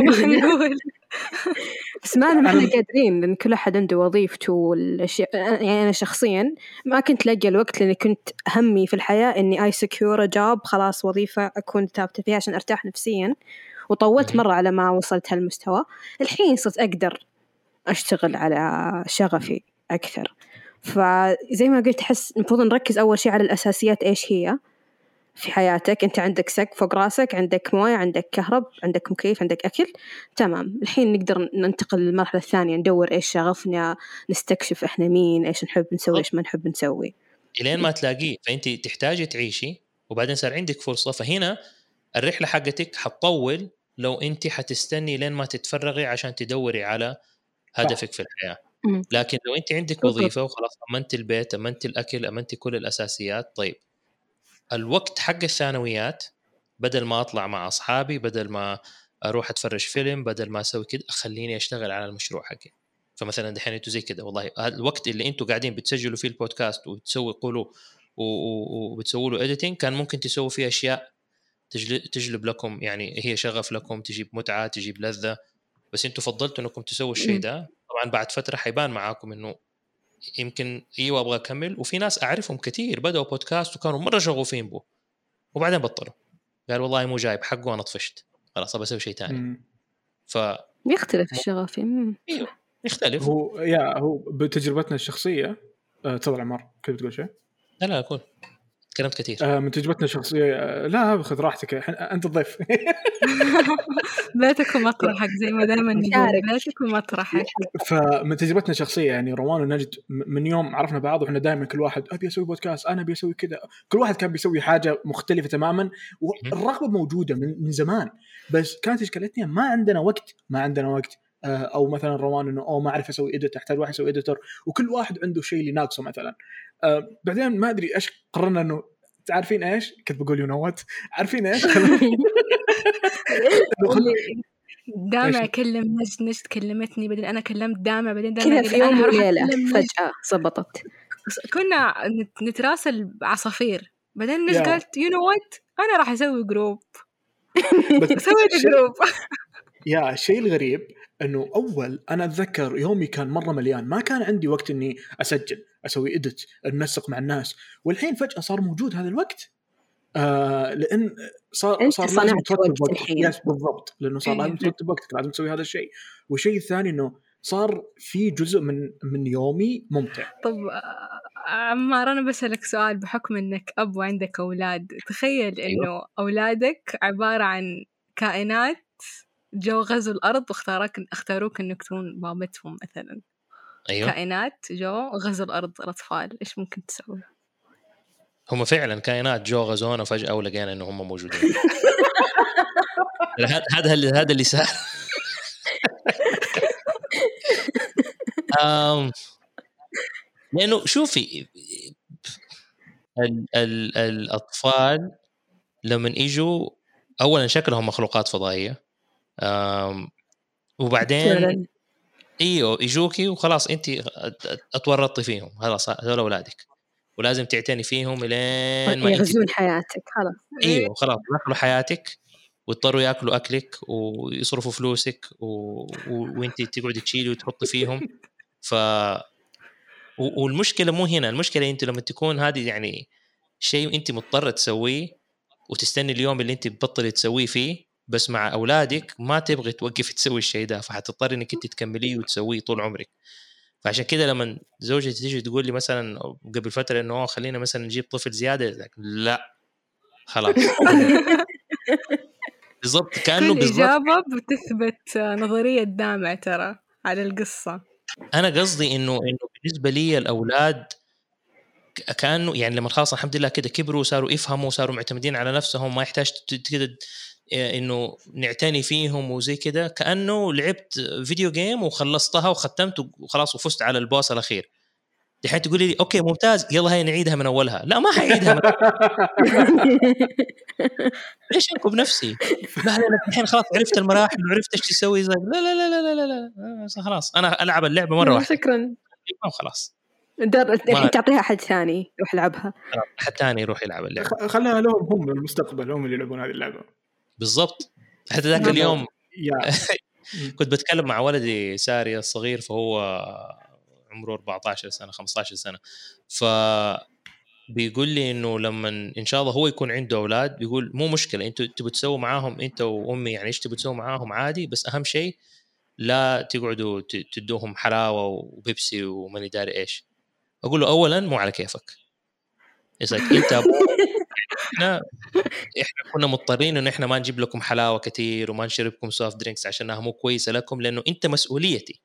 بس ما إحنا قادرين لأن كل أحد عنده وظيفته والأشياء. يعني أنا شخصيا ما كنت لاقي الوقت لأني كنت همي في الحياة إني I secure job خلاص وظيفة أكون ثابتة فيها عشان أرتاح نفسيا. وطولت. مرة على ما وصلت هالمستوى. الحين صرت أقدر أشتغل على شغفي أكثر. فزي ما قلت أحس المفروض نركز أول شيء على الأساسيات إيش هي؟ في حياتك. أنت عندك سقف فوق رأسك عندك موية عندك كهرب عندك مكيف عندك أكل. تمام. الحين نقدر ننتقل للمرحلة الثانية ندور إيش شغفنا نستكشف إحنا مين إيش نحب نسوي إيش ما نحب نسوي. إلين ما تلاقيه فأنت تحتاجي تعيشي وبعدين صار عندك فرصة. فهنا الرحلة حقتك حتطول لو أنت حتستني لين ما تتفرغي عشان تدوري على هدفك في الحياة. لكن لو أنت عندك. وظيفة وخلاص أمنت البيت أمنت الأكل أمنت كل الأساسيات طيب. الوقت حق الثانويات بدل ما أطلع مع أصحابي بدل ما أروح أتفرج فيلم بدل ما أسوي كده خليني أشتغل على المشروع حقي. فمثلا دحين أنتوا زي كده والله الوقت اللي أنتوا قاعدين بتسجلوا فيه البودكاست وتسوقوا له و- و- وبتسووا له اديتنج كان ممكن تسووا فيه أشياء تجلب, لكم يعني هي شغف لكم تجيب متعة تجيب لذة. بس أنتوا فضلتوا إنكم تسووا الشيء. ده. طبعا بعد فترة حيبان معاكم إنه يمكن أيوه أبغى أكمل. وفي ناس أعرفهم كثير بدأوا بودكاست وكانوا مرة شغوفين به وبعدين بطلوا. قال والله مو جايب حقه وأنا طفشت. خلاص أبى أسوي شيء ثاني. فهذه يختلف الشغف. أيوه يختلف. هو يا هو بتجربتنا الشخصية آه تفضل عمار كنت بتقول شيء؟ لا لا كول تكلمت كثير. آه من تجربتنا الشخصية آه لا خذ راحتك أنت الضيف. لا تكن مطرحك زي ما دائما نقول. لا تكن مطرحك. فمن تجربتنا الشخصية يعني روان ونجد م- من يوم عرفنا بعض وإحنا دائما كل واحد أبي أسوي بودكاست أنا أبي أسوي كذا. كل واحد كان بيسوي حاجة مختلفة تماما والرغبة موجودة من, من زمان. بس كانت اشكالتنا ما عندنا وقت ما عندنا وقت. آه، أو مثلا روان إنه أوه ما أعرف أسوي edit أحتاج واحد يسوي editor وكل واحد عنده شيء اللي ناقصه مثلا. آه، بعدين ما أدري إيش قررنا إنه تعرفين إيش؟ كنت بقول you know what عارفين إيش؟ دامع؟ كلم نجد نجد كلمتني بعدين أنا كلمت دامع بعدين دامع كذا في يوم نجد. فجأة زبطت كنا نت- نتراسل عصافير بعدين نجد. قالت you know what أنا راح أسوي group سويت group يا الشيء الغريب إنه أول أنا أتذكر يومي كان مرة مليان ما كان عندي وقت إني أسجل أسوي edit ننسق مع الناس. والحين فجأة صار موجود هذا الوقت. آه لأن صار أنت صار لازم صنعت ترتب وقت وقتك. الحين. yes بالضبط. لأنه صار إيه. لازم ترتب وقتك لازم تسوي هذا الشيء. والشيء الثاني إنه صار في جزء من من يومي ممتع. طب عمار أنا بسألك سؤال بحكم إنك أب وعندك أولاد. تخيل أيوة. إنه أولادك عبارة عن كائنات جو غزو الأرض واختاروك اختاروك إنك تكون بابتهم مثلا. أيوه. كائنات جو غزو الأرض الاطفال إيش ممكن تسوي؟ هم فعلا كائنات جو غزونا فجاه ولقينا انه هم موجودين. هذا هذا اللي هذا اللي صار لأنه شوفي ال ال الأطفال لما يجوا اولا شكلهم مخلوقات فضائية. وبعدين إيوه يجوكي وخلاص انت اتورطتي فيهم خلاص هذول أولادك. ولازم تعتني فيهم لين ما انت يغزون حياتك خلاص. إيوه خلاص ياكلوا حياتك ويضطروا ياكلوا أكلك ويصرفوا فلوسك و... و... وانت تقعدي تشيلي وتحطي فيهم. ف و... والمشكلة مو هنا المشكلة انت لما تكون هذه يعني شيء انت مضطرة تسويه وتستني اليوم اللي انت تبطلي تسويه فيه بس مع أولادك ما تبغي توقفي تسوي الشيء ده فحتضطري إنك انت تكمليه وتسويه طول عمرك. فعشان كده لما زوجتي تيجي تقول لي مثلا قبل فترة إنه "أوه، خلينا مثلا نجيب طفل زيادة لا خلاص. بالضبط كأنه بالضبط. بتثبت نظرية دامع ترى على القصة. أنا قصدي إنه إنه بالنسبة لي الأولاد كأنه يعني لما خلاص الحمد لله كده كبروا وصاروا يفهموا وصاروا معتمدين على نفسهم ما يحتاج كده إنه نعتني فيهم وزي كده كأنه لعبت video game وخلصتها وختمت وخلاص وفزت على ال boss الأخير. دحين تقولي لي okay ممتاز يلا هي نعيدها من أولها. لا ما حعيدها من ليش انكب نفسي؟ لا لا الحين خلاص عرفت المراحل وعرفت إيش تسوي زي لا لا لا لا لا لا, لا. خلاص. أنا ألعب اللعبة مرة واحدة. شكرا. وخلاص در- الحين تعطيها حد ثاني يروح يلعبها. خلاص حد ثاني يروح يلعب اللعبة. خ- خليها لهم هم المستقبل هم اللي يلعبون هذه اللعبة. بالضبط. حتى ذاك نعم. اليوم كنت بتكلم مع ولدي ساري الصغير فهو عمره 14 سنة 15 سنة. ف بيقول لي إنه لما إن شاء الله هو يكون عنده أولاد بيقول مو مشكلة أنتوا تبوا تسووا معاهم أنت وأمي يعني إيش تبوا تسووا معاهم؟ عادي بس أهم شيء لا تقعدوا تدوهم حلاوة وبيبسي وماني داري إيش. أقول له اولا مو على كيفك. إذا أنت إحنا إحنا كنا مضطرين إنه إحنا ما نجيب لكم حلاوة كثير وما نشربكم soft drinks عشانها مو كويسة لكم لأنه أنت مسؤوليتي.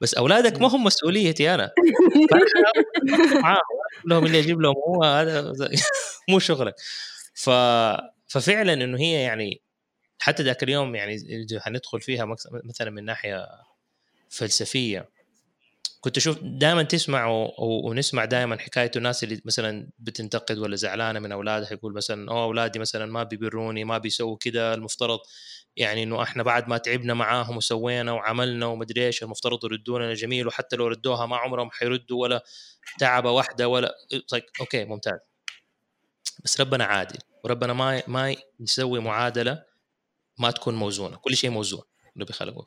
بس أولادك ما هم مسؤوليتي أنا. لهم اللي أجيب لهم هو هذا مو شغلك. ف ففعلا إنه هي يعني حتى ذاك اليوم يعني حندخل فيها مثلا من ناحية فلسفية كنت أشوف دائما تسمع ونسمع دائما حكاية الناس اللي مثلا بتنتقد ولا زعلانة من أولادها يقول مثلا أوه أولادي مثلا ما بيبروني ما بيسووا كذا المفترض يعني إنه إحنا بعد ما تعبنا معاهم وسوينا وعملنا ومدري إيش المفترض يردوا لنا جميل وحتى لو ردوها ما عمرهم حيردوا ولا تعبة واحدة ولا طيب okay ممتاز. بس ربنا عادل وربنا ما ما يسوي معادلة ما تكون موزونة كل شيء موزون اللي بيخلقه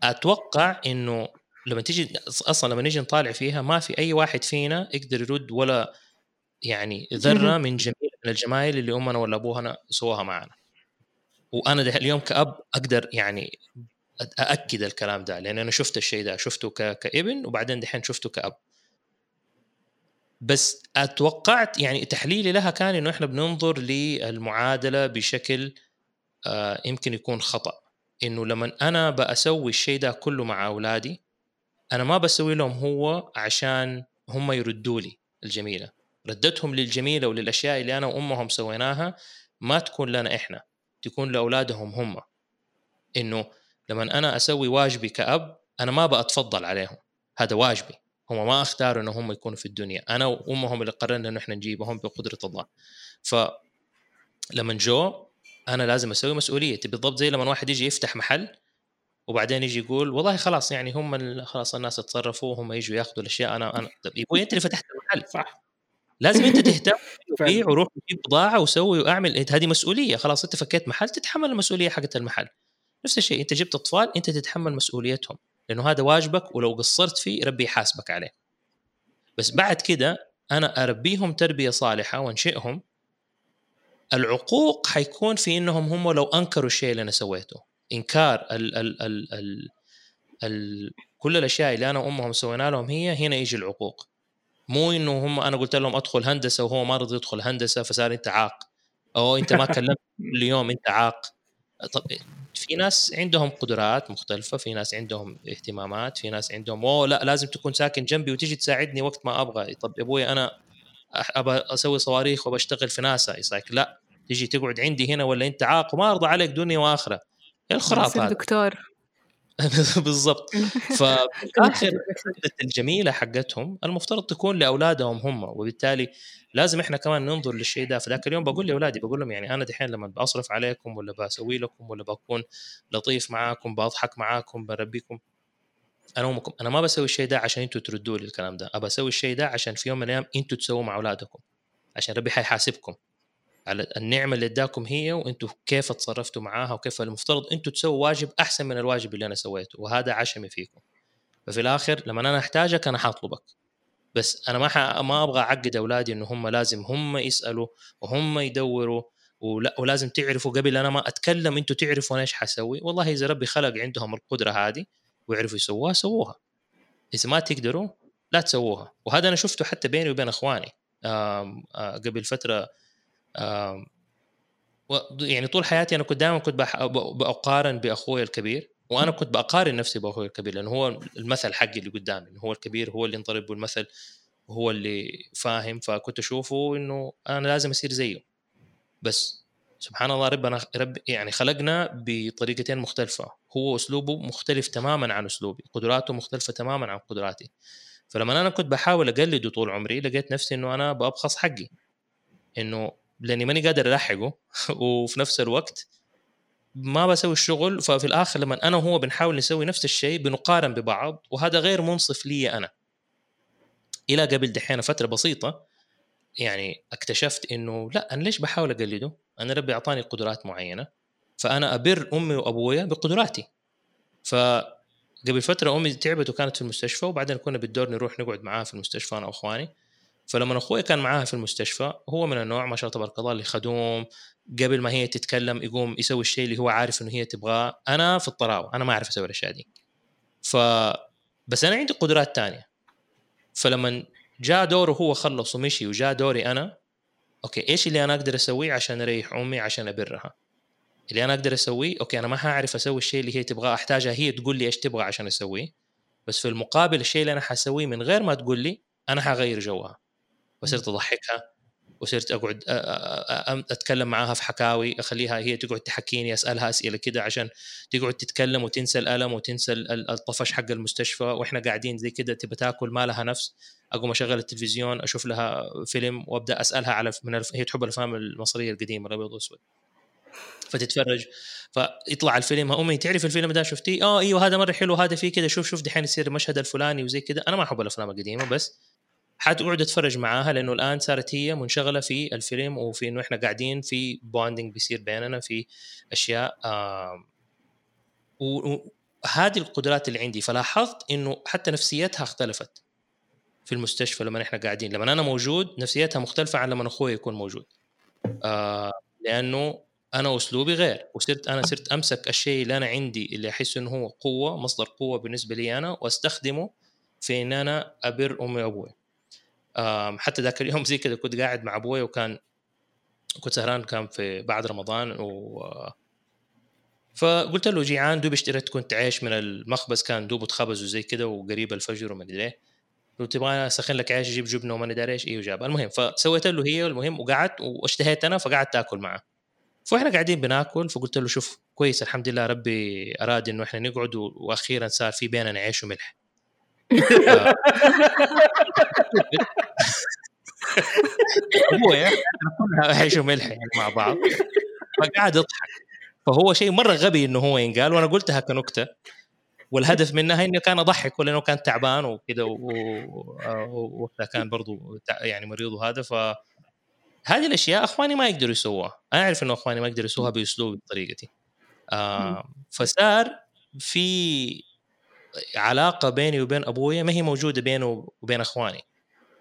فاتوقع إنه لما تيجي أصلا لما نيجي نطالع فيها ما في أي واحد فينا يقدر يرد ولا يعني ذرة من جميع من الجمايل اللي امنا ولا ابونا سووها معنا وأنا ده اليوم كأب أقدر يعني أأكد الكلام ده لأن أنا شفت الشيء ده شفته ك... كابن وبعدين دحين شفته كأب. بس أتوقعت يعني تحليلي لها كان إنه إحنا بننظر للمعادلة بشكل آه يمكن يكون خطأ. إنه لما أنا بسوي الشيء ده كله مع أولادي أنا ما بسوي لهم هو عشان هم يردوا لي الجميلة. ردتهم للجميلة وللأشياء اللي أنا وأمهم سويناها ما تكون لنا إحنا تكون لأولادهم هم. إنه لما أنا أسوي واجبي كأب أنا ما بتفضل عليهم. هذا واجبي. هم ما أختاروا انه هم يكونوا في الدنيا. أنا وأمهم اللي قررنا إنه إحنا نجيبهم بقدرة الله. ف لما جو أنا لازم أسوي مسؤوليتي بالضبط زي لما واحد يجي يفتح محل؟ وبعدين يجي يقول والله خلاص يعني هم خلاص الناس تصرفوا هم يجوا ياخذوا الأشياء أنا أنا طيب. يبوي أنت اللي فتحت المحل. صح. لازم أنت تهتم وبيع وروح وجيب بضاعة وسوي وأعمل. هذه مسؤولية. خلاص أنت فكيت محل تتحمل المسؤولية حقت المحل. نفس الشيء أنت جبت أطفال أنت تتحمل مسؤوليتهم. لأنه هذا واجبك ولو قصرت فيه ربي يحاسبك عليه. بس بعد كده أنا أربيهم تربية صالحة وأنشئهم. العقوق حيكون في إنهم هم لو أنكروا الشيء اللي أنا سويته. إنكار ال ال ال ال ال كل الأشياء اللي أنا وأمهم سوينا لهم هي هنا يجي العقوق. مو إنه هم أنا قلت لهم أدخل هندسة وهو ما رضي يدخل هندسة فصار أنت عاق. أو أنت ما كلمت كل يوم أنت عاق. طب في ناس عندهم قدرات مختلفة في ناس عندهم اهتمامات في ناس عندهم أوه لا لازم تكون ساكن جنبي وتيجي تساعدني وقت ما أبغى. طب يا أبوي أنا ابى أسوي صواريخ وبشتغل في ناسا. يصير لا تيجي تقعد عندي هنا ولا أنت عاق وما أرضى عليك دنيا وآخرة. الخرافه يصير هذا دكتور. بالضبط. فآخر الجميلة حقتهم المفترض تكون لأولادهم هم وبالتالي لازم إحنا كمان ننظر للشيء ده. فذاك اليوم بقول لأولادي بقول لهم يعني أنا دحين لما بصرف عليكم ولا بسوي لكم ولا بكون لطيف معاكم بضحك معاكم بربيكم أنا امكم أنا ما بسوي الشيء ده عشان أنتم تردوا لي الكلام ده. ابى أسوي الشيء ده عشان في يوم من الأيام أنتم تسووا مع أولادكم عشان ربي حيحاسبكم. على النعمة اللي اداكم هي وأنتم كيف تصرفتوا معاها وكيف المفترض أنتم تسووا واجب أحسن من الواجب اللي أنا سويته وهذا عشمي فيكم. ففي الآخر لما أنا أحتاجك أنا حأطلبك. بس أنا ما. ما أبغى أعقد أولادي إنه هم لازم هم يسألوا وهم يدوروا ولا ولازم تعرفوا قبل أنا ما أتكلم أنتم تعرفوا أنا إيش حسوي والله إذا ربي خلق عندهم القدرة هذه ويعرفوا يسووها سووها. إذا ما تقدروا لا تسووها. وهذا أنا شفته حتى بيني وبين إخواني. آه قبل فترة يعني طول حياتي أنا كنت دائما كنت. بقارن بأخوي الكبير وأنا كنت بقارن نفسي بأخوي الكبير لأنه هو المثل حقي اللي قدامي هو الكبير هو اللي انضرب بالمثل وهو اللي فاهم فكنت أشوفه إنه أنا لازم أصير زيه. بس سبحان الله ربنا رب يعني خلقنا بطريقتين مختلفة. هو أسلوبه مختلف تماما عن أسلوبي قدراته مختلفة تماما عن قدراتي. فلما أنا كنت بحاول أقلده طول عمري لقيت نفسي إنه أنا بأبخص حقي إنه لأني ماني قادر ألحقه وفي نفس الوقت ما بسوي الشغل. ففي الآخر لما أنا وهو بنحاول نسوي نفس الشيء بنقارن ببعض. وهذا غير منصف لي أنا. إلى قبل دحين فترة بسيطة يعني اكتشفت إنه لا أنا ليش بحاول أقلده؟ أنا ربي أعطاني قدرات معينة. فأنا أبر أمي وأبويا بقدراتي. فقبل فترة أمي تعبت وكانت في المستشفى وبعدين كنا بالدور نروح نقعد معاها في المستشفى أنا وإخواني. فلما أخوي كان معاها في المستشفى هو من النوع ما شاء الله تبارك الله اللي خدوم قبل ما هي تتكلم يقوم يسوي الشيء اللي هو عارف إنه هي تبغاه. أنا في الطراوة أنا ما أعرف أسوي الأشياء دي. ف بس أنا عندي قدرات تانية. فلما جاء دوره هو خلص ومشي وجاء دوري أنا okay إيش اللي أنا أقدر أسويه عشان أريح أمي عشان أبرها؟ اللي أنا أقدر أسويه okay أنا ما هعرف أسوي الشيء اللي هي تبغاه أحتاجها هي تقول لي إيش تبغى عشان أسويه. بس في المقابل الشيء اللي أنا حسويه من غير ما تقول لي أنا حغير جوها. وصرت أضحكها وصرت أقعد أتكلم معاها في حكاوي أخليها هي تقعد تحكيني أسألها أسئلة كده عشان تقعد تتكلم وتنسى الألم وتنسى الطفش حق المستشفى وإحنا قاعدين زي كده تبى تاكل ما لها نفس. أقوم أشغل التلفزيون أشوف لها فيلم وأبدأ أسألها على من الف... هي تحب الأفلام المصرية القديمة الأبيض والاسود فتتفرج. فيطلع الفيلم أمي تعرف الفيلم ده؟ شفتيه؟ آه أيوه هذا مرة حلو هذا فيه كده شوف شوف دحين يصير المشهد الفلاني وزي كده. أنا ما أحب الأفلام القديمة بس حتقعد اتفرج معاها لأنه الآن صارت هي منشغلة في الفيلم وفي إنه إحنا قاعدين في بوندنج بيصير بيننا في أشياء وهذه القدرات اللي عندي. فلاحظت إنه حتى نفسيتها اختلفت في المستشفى لما إحنا قاعدين. لما أنا موجود نفسيتها مختلفة عن لما أخوي يكون موجود. آه لأنه أنا أسلوبي غير وصرت أنا صرت أمسك الشيء اللي أنا عندي اللي أحس إنه هو قوة مصدر قوة بالنسبة لي أنا وأستخدمه في إن أنا أبر أمي وأبوي. حتى ذاك اليوم زي كذا كنت قاعد مع أبوي وكان كنت سهران كان في بعد رمضان و فقلت له جيعان دوب اشتريت كنت عيش من المخبز كان دوب اتخبز وزي كده وقريب الفجر وما ادري إيه قلت تبغى أسخن لك عيش أجيب جبنة وما ادري إيش. أيوه جاب المهم فسويت له هي المهم وقعدت واشتهيت أنا فقعدت آكل معه. فإحنا قاعدين بناكل فقلت له شوف كويس الحمد لله ربي أراد إنه إحنا نقعد وأخيرا صار في بيننا عيش وملح. ابويا كلها عيش وملح يعني مع بعض. فقعد يضحك. فهو شيء مرة غبي إنه هو ينقال وأنا قلتها كنكتة. والهدف منها إنه كان أضحك لأنه كان تعبان وكذا ووقتها كان برضو يعني مريض وهذا. ف هذه الأشياء أخواني ما يقدروا يسووها. أنا أعرف إنه أخواني ما يقدروا يسووها باسلوبي بطريقتي. آه فصار في علاقة بيني وبين أبويا ما هي موجودة بينه وبين إخواني.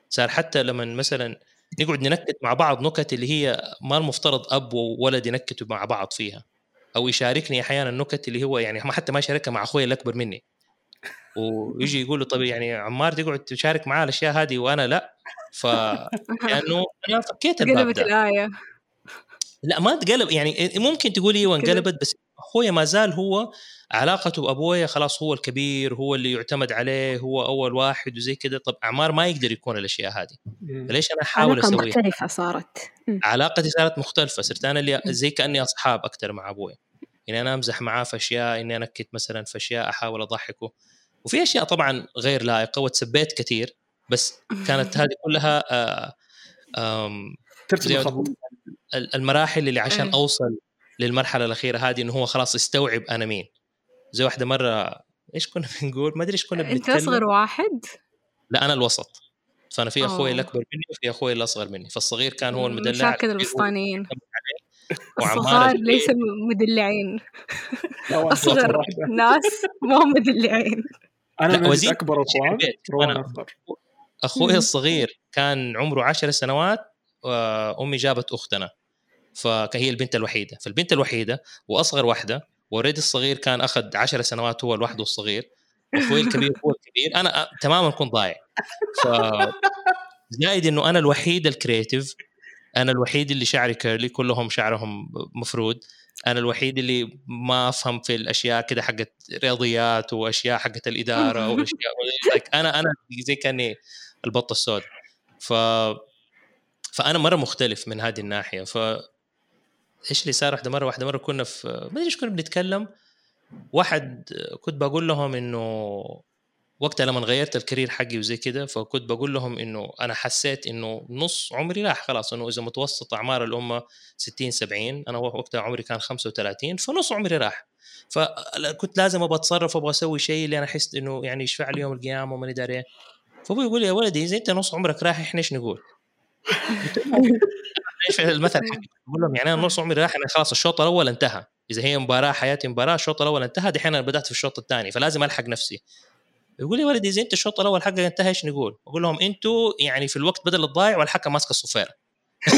صار حتى لما مثلا نقعد ننكت مع بعض نكت اللي هي ما المفترض أب وولد ينكتوا مع بعض فيها. أو يشاركني أحيانا نكت اللي هو يعني حتى ما يشاركها مع أخوي اللي أكبر مني. ويجي يقول له طيب يعني عمار تقعد تشارك معاه الأشياء هذه وأنا لا. ف لأنه أنا فكيت الباب قلبت ده. الآية. لا ما تقلب يعني ممكن تقول إيوه انقلبت بس أخويا ما زال هو علاقته بأبويا خلاص هو الكبير هو اللي يعتمد عليه هو أول واحد وزي كذا طب اعمار ما يقدر يكون الأشياء هذه. فليش أنا أحاول علاقة أسويها؟ مختلفة صارت. مم. علاقتي صارت مختلفة صرت أنا اللي زي كأني أصحاب أكثر مع أبوي اني أنا أمزح معاه في أشياء إني انكت مثلا في أشياء أحاول أضحكه. وفي أشياء طبعا غير لائقة وتسبيت كثير بس كانت هذه كلها آه ترتب المراحل اللي عشان إيه. أوصل للمرحلة الأخيرة هذه إنه هو خلاص استوعب أنا مين. زي واحدة مرة إيش كنا بنقول؟ ما أدري إيش كنا أنت بنتكلم. أصغر واحد؟ لا أنا الوسط. فأنا في أخوي أوه. اللي اكبر مني وفي أخوي اللي اصغر مني. فالصغير كان هو المدلع مشاكل الوسطانيين. الصغار ليس مدلعين. واحدة. ناس ما هم مدلعين. أنا من اكبر اخوان. روان أنا- أصغر. أخوي. الصغير كان عمره عشر سنوات وأمي جابت أختنا. فهي البنت الوحيدة. فالبنت الوحيدة وأصغر واحدة واوريدي الصغير كان أخذ عشر سنوات هو لوحده الصغير أخوي الكبير هو الكبير أنا تماما كنت ضايع. ف زائد إنه أنا الوحيد ال creative أنا الوحيد اللي شعري curly كلهم شعرهم مفرود أنا الوحيد اللي ما أفهم في الأشياء كده حقت رياضيات وأشياء حقت الإدارة وأشياء أنا أنا زي كأني البطة السوداء. ف فأنا مرة مختلف من هذه الناحية. ف إيش اللي صار واحدة مرة واحدة مرة كنا في ما أدري إيش كنا بنتكلم. واحد كنت بقول لهم إنه وقتها لما غيرت الكارير حقي وزي كده فكنت بقول لهم إنه أنا حسيت إنه نص عمري راح خلاص إنه إذا متوسط أعمار الأمة 60 70 أنا وقتها عمري كان 35 فنص عمري راح. فكنت لازم أبغى أتصرف وابغى أسوي شيء اللي أنا احس إنه يعني يشفع لي يوم القيامة وما ادري إيه. فابوي يقول لي يا ولدي اذا إنت نص عمرك راح إحنا إيش نقول؟ إيش المثل حقي؟ بقول لهم يعني أنا نص عمري راح أنا خلاص الشوط الأول انتهى إذا هي مباراة حياتي مباراة الشوط الأول انتهى دحين أنا بدأت في الشوط الثاني فلازم ألحق نفسي يقول لي ولدي إذا أنت الشوط الأول حقك انتهى إيش نقول؟ أقول لهم أنتوا يعني في الوقت بدل الضايع والحكم ماسك الصفيره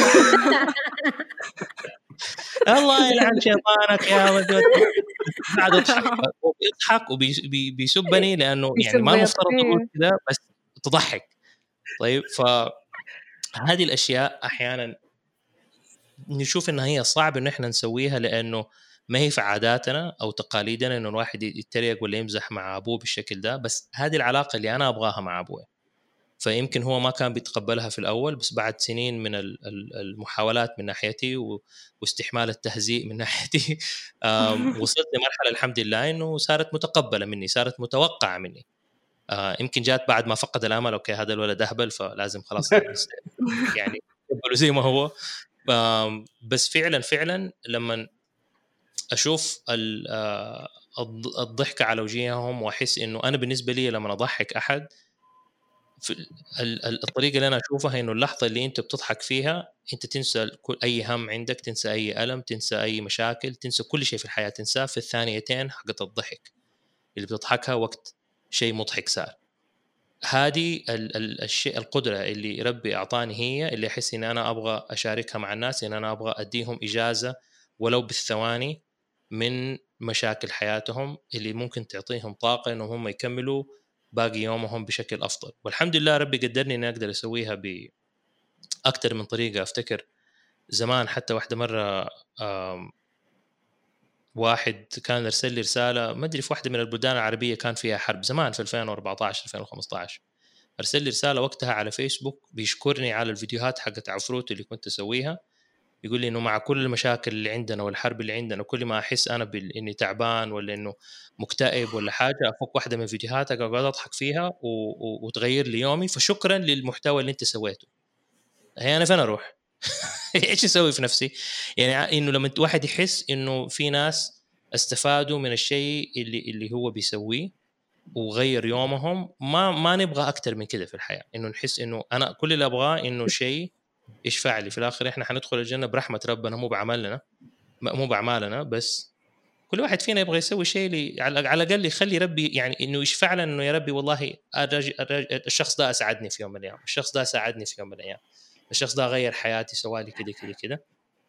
الله يلعن شيطانك يا ولد قاعد يضحك وبيسبني لأنه يعني ما المفترض أقول يطير. كذا بس تضحك طيب فهذه الأشياء أحيانا نشوف انها هي صعب انه إحنا نسويها لأنه ما هي في عاداتنا أو تقاليدنا إنه الواحد يتريق ولا يمزح مع أبوه بالشكل ده بس هذه العلاقة اللي أنا أبغاها مع أبوي. فيمكن هو ما كان بيتقبلها في الأول بس بعد سنين من ال- ال- المحاولات من ناحيتي واستحمال التهزيء من ناحيتي وصلت لمرحلة الحمد لله إنه صارت متقبلة مني صارت متوقعة مني. آه، يمكن جات بعد ما فقد الأمل أوكي هذا الولد أهبل فلازم خلاص يعني زي ما هو. بس فعلا فعلا لما أشوف آه، الض- الضحكه على وجيههم وأحس إنه أنا بالنسبة لي لما أضحك أحد الطريقة اللي أنا أشوفها إنه اللحظة اللي أنت بتضحك فيها أنت تنسى أي هم عندك تنسى أي ألم تنسى أي مشاكل تنسى كل شيء في الحياة تنساه في الثانيتين حقت الضحك. اللي بتضحكها وقت شيء مضحك صار. هذه ال- ال- الشيء القدرة اللي ربي أعطاني هي اللي أحس ان أنا أبغى أشاركها مع الناس إن أنا أبغى أديهم إجازة ولو بالثواني من مشاكل حياتهم اللي ممكن تعطيهم طاقة إنهم هم يكملوا باقي يومهم بشكل أفضل. والحمد لله ربي قدرني إني أقدر أسويها باكثر من طريقة. أفتكر زمان حتى واحدة مرة واحد كان ارسل لي رسالة ما أدري في واحدة من البلدان العربية كان فيها حرب زمان في 2014 2015 ارسل لي رسالة وقتها على فيسبوك بيشكرني على الفيديوهات حقت عفروت اللي كنت أسويها. يقول لي إنه مع كل المشاكل اللي عندنا والحرب اللي عندنا كل ما أحس أنا بال- إني تعبان ولا إنه مكتئب ولا حاجة أفك واحدة من فيديوهاتك أقعد أضحك فيها و... و... وتغير لي يومي فشكرا للمحتوى اللي أنت سويته. هي أنا فين أروح؟ إيش أسوي في نفسي؟ يعني إنه لما واحد يحس إنه في ناس استفادوا من الشيء اللي اللي هو بيسويه وغير يومهم ما ما نبغى أكثر من كده في الحياة. إنه نحس إنه أنا كل اللي أبغاه إنه شيء يشفع لي. في الآخر إحنا حندخل الجنة برحمة ربنا مو بعملنا مو بأعمالنا بس. كل واحد فينا يبغى يسوي شيء على الأقل يخلي ربي يعني إنه يشفع لنا إنه يا ربي والله الشخص ده اسعدني في يوم من الأيام، الشخص ده ساعدني في يوم من الأيام، الشخص ده غير حياتي سوى لي كده كده كده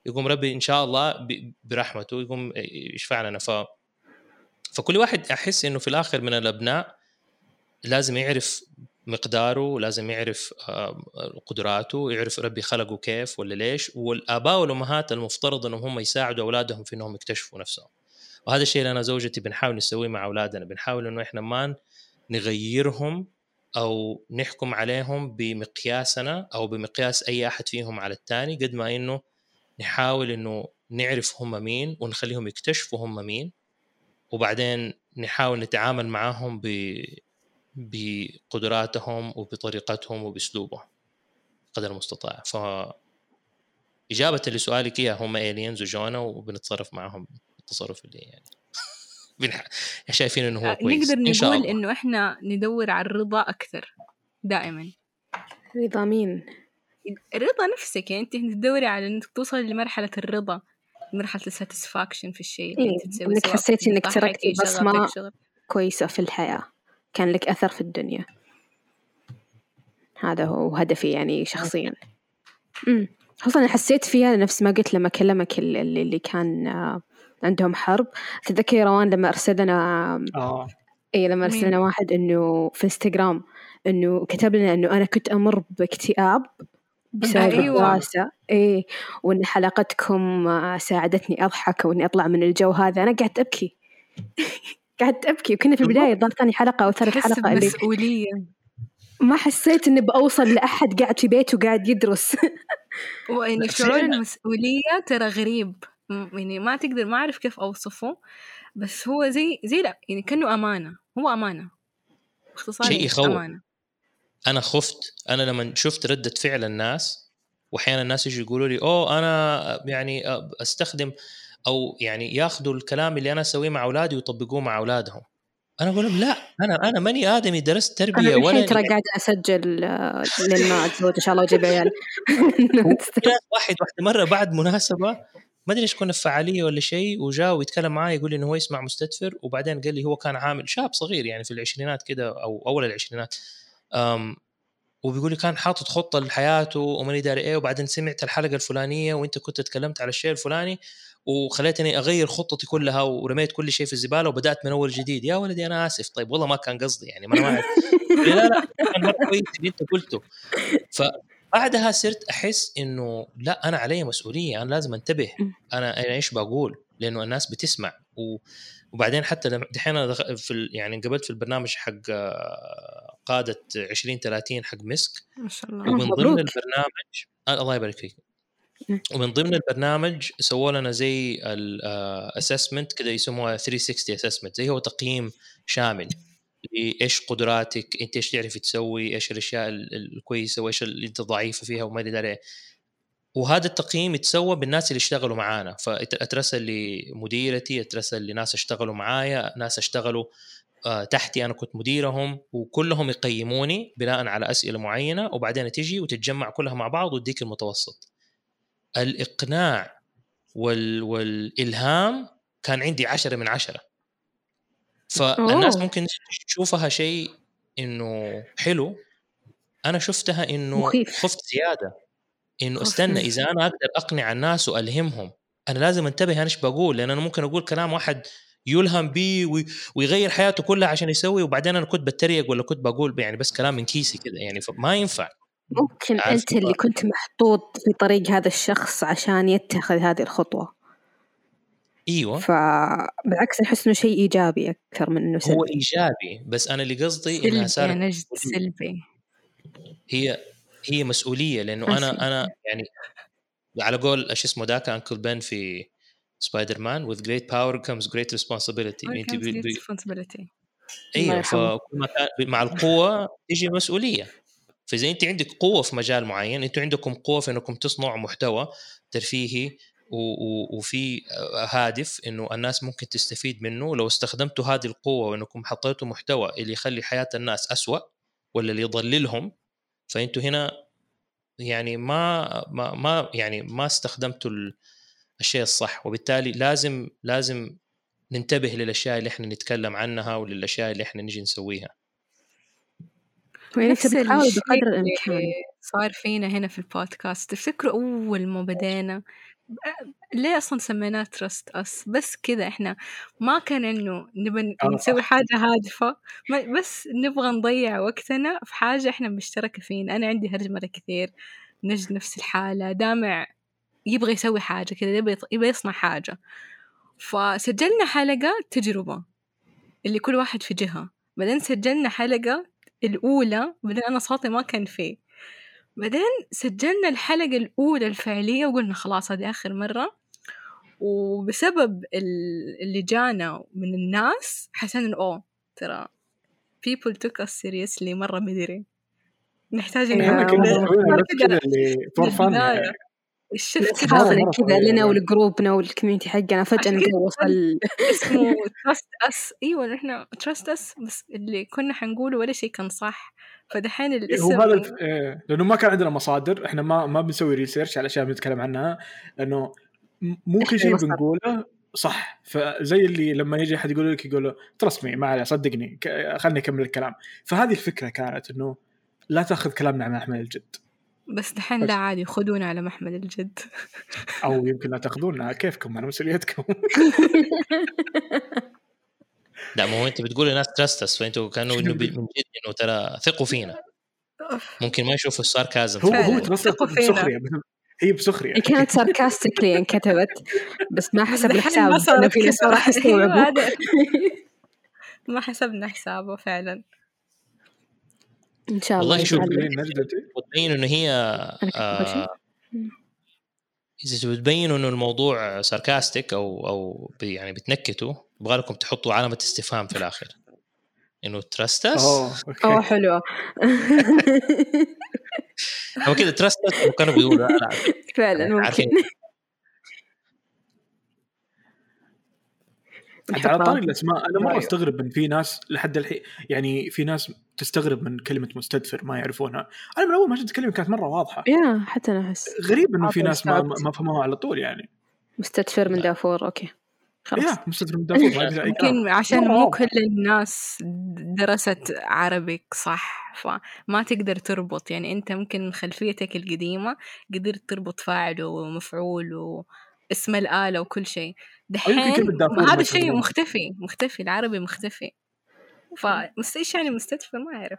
يقوم ربي إن شاء الله برحمته يقوم يشفع لنا. ف فكل واحد أحس إنه في الآخر من الأبناء لازم يعرف مقداره لازم يعرف قدراته يعرف ربي خلقه كيف ولا ليش. والآباء والأمهات المفترض إنهم هم يساعدوا أولادهم في إنهم يكتشفوا نفسهم. وهذا الشيء اللي أنا وزوجتي بنحاول نسويه مع أولادنا. بنحاول إنه إحنا ما نغيرهم أو نحكم عليهم بمقياسنا أو بمقياس أي أحد فيهم على الثاني قد ما إنه نحاول إنه نعرف هم مين ونخليهم يكتشفوا هم مين وبعدين نحاول نتعامل معاهم ب بقدراتهم وبطريقتهم وبأسلوبهم قدر المستطاع ف إجابة لسؤالك هي هم الينز وجونا وبنتصرف معهم التصرف اللي يعني. شايفين إنه هو كويس نقدر إن شاء نقول الله إنه إحنا ندور على الرضا أكثر دائما رضا مين؟ الرضا نفسك يعني أنت تدوري على إنك توصلي لمرحلة الرضا مرحلة الساتسفاكشن في الشيء اللي إيه، انت تسويه إنك سواء حسيتي يضحكك، تركتي بصمة. شغل. كويسة في الحياة كان لك أثر في الدنيا هذا هو هدفي يعني شخصيا أمم. خصوصا أنا حسيت فيها نفس ما قلت لما كلمك ال- اللي اللي كان آه، عندهم حرب. تتذكري روان لما أرسل لنا آه. اي لما ارسل مين؟ لنا واحد إنه في إنستغرام إنه كتب لنا إنه أنا كنت أمر باكتئاب بسبب أيوة. الدراسة. إيه وإن حلقتكم آه، ساعدتني أضحك وإني أطلع من الجو هذا. أنا قعدت أبكي. قعدت أبكي. وكنا في البداية الظاهر ثاني حلقة أو ثالث حلقة. اللي بمسؤولية. ما حسيت إني بأوصل لأحد قاعد في بيته وقاعد يدرس. لا، شعور. المسؤولية ترى غريب. يعني ما تقدر ما أعرف كيف أوصفه بس هو زي زي لا يعني كأنه أمانة هو أمانة. باختصار شيء يعني يخوف. أنا خفت أنا لما شفت ردة فعل الناس وأحيانا الناس يجوا يقولوا لي أوه أنا يعني أستخدم أو يعني ياخذوا الكلام اللي أنا أسويه مع أولادي ويطبقوه مع أولادهم. أنا أقول لهم لا أنا أنا ماني آدمي درست أنا تربيه الحين ولا ترى قاعدة أسجل آه، لين ما اتزوج إن شاء الله واجيب عيال. واحد واحدة مرة بعد مناسبة ما أدري إيش كنا في فعالية ولا شيء وجاء ويتكلم معي يقول لي إنه هو يسمع مستدفر وبعدين قال لي هو كان عامل شاب صغير يعني في العشرينات كده أو أول العشرينات. وبيقول لي كان حاطط خطة لحياته وماني داري إيه وبعدين سمعت الحلقة الفلانية وأنت كنت تكلمت على الشيء الفلاني وخليتني أغير خطتي كلها ورميت كل شيء في الزبالة وبدأت من أول جديد. يا ولدي أنا آسف. طيب والله ما كان قصدي يعني ما أنا ما لا لا كان كويس اللي أنت قلته. فبعدها صرت أحس إنه لا أنا علي مسؤولية أنا لازم أنتبه. أنا أنا إيش بقول؟ لأنه الناس بتسمع. و وبعدين حتى لما- دحين أنا في ال- يعني انقبلت في البرنامج حق آه، قادة 20 30 حق مسك. ما شاء آه، الله. ومن ضمن مبروك. البرنامج آه الله يبارك فيك. ومن ضمن البرنامج سووا لنا زي ال assessment كده يسموها 360 assessment زي هو تقييم شامل. إيش قدراتك؟ أنت إيش تعرفي تسوي؟ إيش الأشياء ال- ال- الكويسة؟ وإيش اللي أنت ضعيفة فيها وما أدري إيه. وهذا التقييم يتسوى بالناس اللي اشتغلوا معانا. فأترسل لمديرتي أترسل لناس اشتغلوا معايا ناس اشتغلوا آه، تحتي. أنا كنت مديرهم وكلهم يقيموني بناء على أسئلة معينة وبعدين تجي وتتجمع كلها مع بعض وتديك المتوسط. الإقناع وال... والإلهام كان عندي عشرة من عشرة. فالناس. ممكن تشوفها شيء إنه حلو. أنا شفتها إنه. خفت زيادة. إنه استنى إذا أنا أقدر أقنع الناس وألهمهم أنا لازم أنتبه أنا إيش بقول؟ لأن أنا ممكن أقول كلام واحد يلهم وي- ويغير حياته كلها عشان يسوي وبعدين أنا كنت بتريق ولا كنت بقول يعني بس كلام من كيسي كذا يعني ما ينفع. ممكن أنت اللي كنت محطوط في طريق هذا الشخص عشان يتخذ هذه الخطوة. إيوه. فبالعكس أحس إنه شيء إيجابي أكثر من هو سلبي. إيجابي بس أنا اللي قصدي إنها صارت نجد سلبي. هي هي مسؤولية لأنه. أنا أنا يعني على قول إيش اسمه ذاك uncle بن في سبايدر مان with great power comes great responsibility. انت بي responsibility. إيوه مع القوة تيجي مسؤولية. فإذا انت عندك قوة في مجال معين أنتم عندكم قوة في إنكم تصنعوا محتوى ترفيهي وفي هادف إنه الناس ممكن تستفيد منه. لو استخدمتوا هذه القوة وإنكم حطيتوا محتوى اللي يخلي حياة الناس أسوأ ولا اللي يضللهم فإنتوا هنا يعني ما ما ما يعني ما استخدمتوا ال- الشيء الصح. وبالتالي لازم لازم ننتبه للأشياء اللي إحنا نتكلم عنها وللأشياء اللي إحنا نجي نسويها. نفس بقدر اللي الإمكان صار فينا هنا في البودكاست تفتكروا أول ما بدينا ليه أصلا سميناه تراست أس بس كذا إحنا ما كان إنه نبى آه، نسوي هادفة. ما- بس نبغى نضيع وقتنا في حاجة إحنا مشتركة فينا. أنا عندي هرج مرة كثير نجد نفس الحالة دامع يبغى يسوي حاجة كذا يبغى يبغى يصنع حاجة. فسجلنا حلقة تجربة اللي كل واحد في جهة. بعدين سجلنا حلقة الأولى بعدين أنا صوتي ما كان فيه. بعدين سجلنا الحلقة الأولى الفعلية وقلنا خلاص هذه آخر مرة وبسبب ال- اللي جانا من الناس حسينا إنه أوه ترى people took us seriously مرة مدري نحتاج إن يا إحنا إحنا كنا مرة. مسوينا بس كده كذا اللي for fun البداية. ال shift مرة كذا. لنا ول group نا وال community حقنا فجأة نلقى وصل اسمه trust us إيوه نحن trust us بس اللي كنا حنقوله ولا شيء كان صح فدحين هو الاسم هذا. إيه، لأنه ما كان عندنا مصادر إحنا ما ما بنسوي research على اللي بنتكلم عنها لأنه مو كل شيء. بنقوله صح فزي اللي لما يجي أحد يقول لك يقول له trust me ما عليه صدقني خلني أكمل الكلام فهذه الفكرة كانت إنه لا تأخذ كلامنا على محمل الجد بس دحين. لا عادي خذونا على محمل الجد أو يمكن لا تاخذونها كيفكم على مسؤوليتكم لا ما هو انت بتقول للناس ترستس فانتوا كانوا إنه من جد إنه ترى ثقوا فينا. ممكن ما يشوفوا الساركازم. هو. هو ثقوا فينا. هي بسخرية. كانت ساركاستيكلي انكتبت بس ما حسب الحساب. ما انه في ناس كذا. راح أيوة، يستوعبوا هذا- ما حسبنا حسابه فعلا. إن شاء الله والله شوف، وتبين إنه هي؟ آه إذا بتبين إنه الموضوع ساركاستيك أو أو يعني بتنكتوا يبغى لكم تحطوا علامة استفهام في الآخر. إنه ترستس أوه أوه حلوة هو كذا ترستس وكانوا بيقولوا لا لا فعلا عارفين. ممكن على. طاري الأسماء أنا مره أيوة. أستغرب إن في ناس لحد الحين يعني في ناس تستغرب من كلمة مستدثر ما يعرفونها. أنا من أول ما جيت اتكلم كانت مرة واضحة. يا حتى أنا أحس غريب إنه في ناس ما. ما فهموها على طول يعني. مستدفر من دافور أوكي. خلاص. يا مستدثر من دافور. يمكن عشان مو. كل الناس درست عربي صح فما تقدر تربط. يعني أنت ممكن من خلفيتك القديمة قدرت تربط فاعل ومفعول واسم الآلة وكل شيء. دحين هذا الشيء. مختفي مختفي العربي مختفي. فمست إيش يعني مستدفر ما أعرف.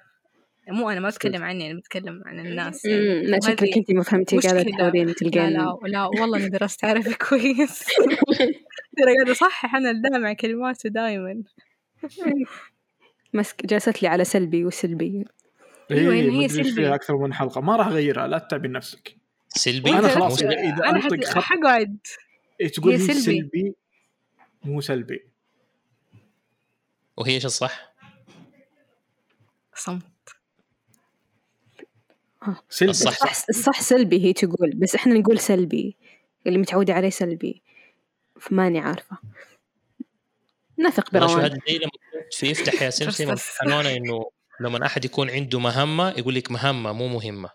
مو أنا ما بتكلم عني أنا بتكلم عن الناس. يعني أمم، لا شكلك انت ما فهمتي قاعدة مشكلة. تحاولين لا تلقين لا لا والله أنا درست عربي كويس. ترى قاعدة أصحح أنا الدامع كلماته دائما مسك جلست لي على سلبي وسلبي. أيوة، إيه، إن هي مدري إيش سلبي. فيها أكثر من حلقة. ما راح أغيرها لا تتعبي نفسك. سلبي؟ أنا وأنت خلاص إذا أنا أنطق حد- خط- حقعد. إيه تقول هي سلبي. سلبي مو سلبي. وهي إيش الصح؟ صمت. سلبي. الصح. صح الصح سلبي هي تقول. بس إحنا نقول سلبي. اللي متعودة عليه سلبي. فماني عارفة. نثق والله شو بروان هذا زي لما كنت في افتح يا سمسم. امتحنونا إنه لما أحد يكون عنده مهمة يقول لك مهمة مو مهمة.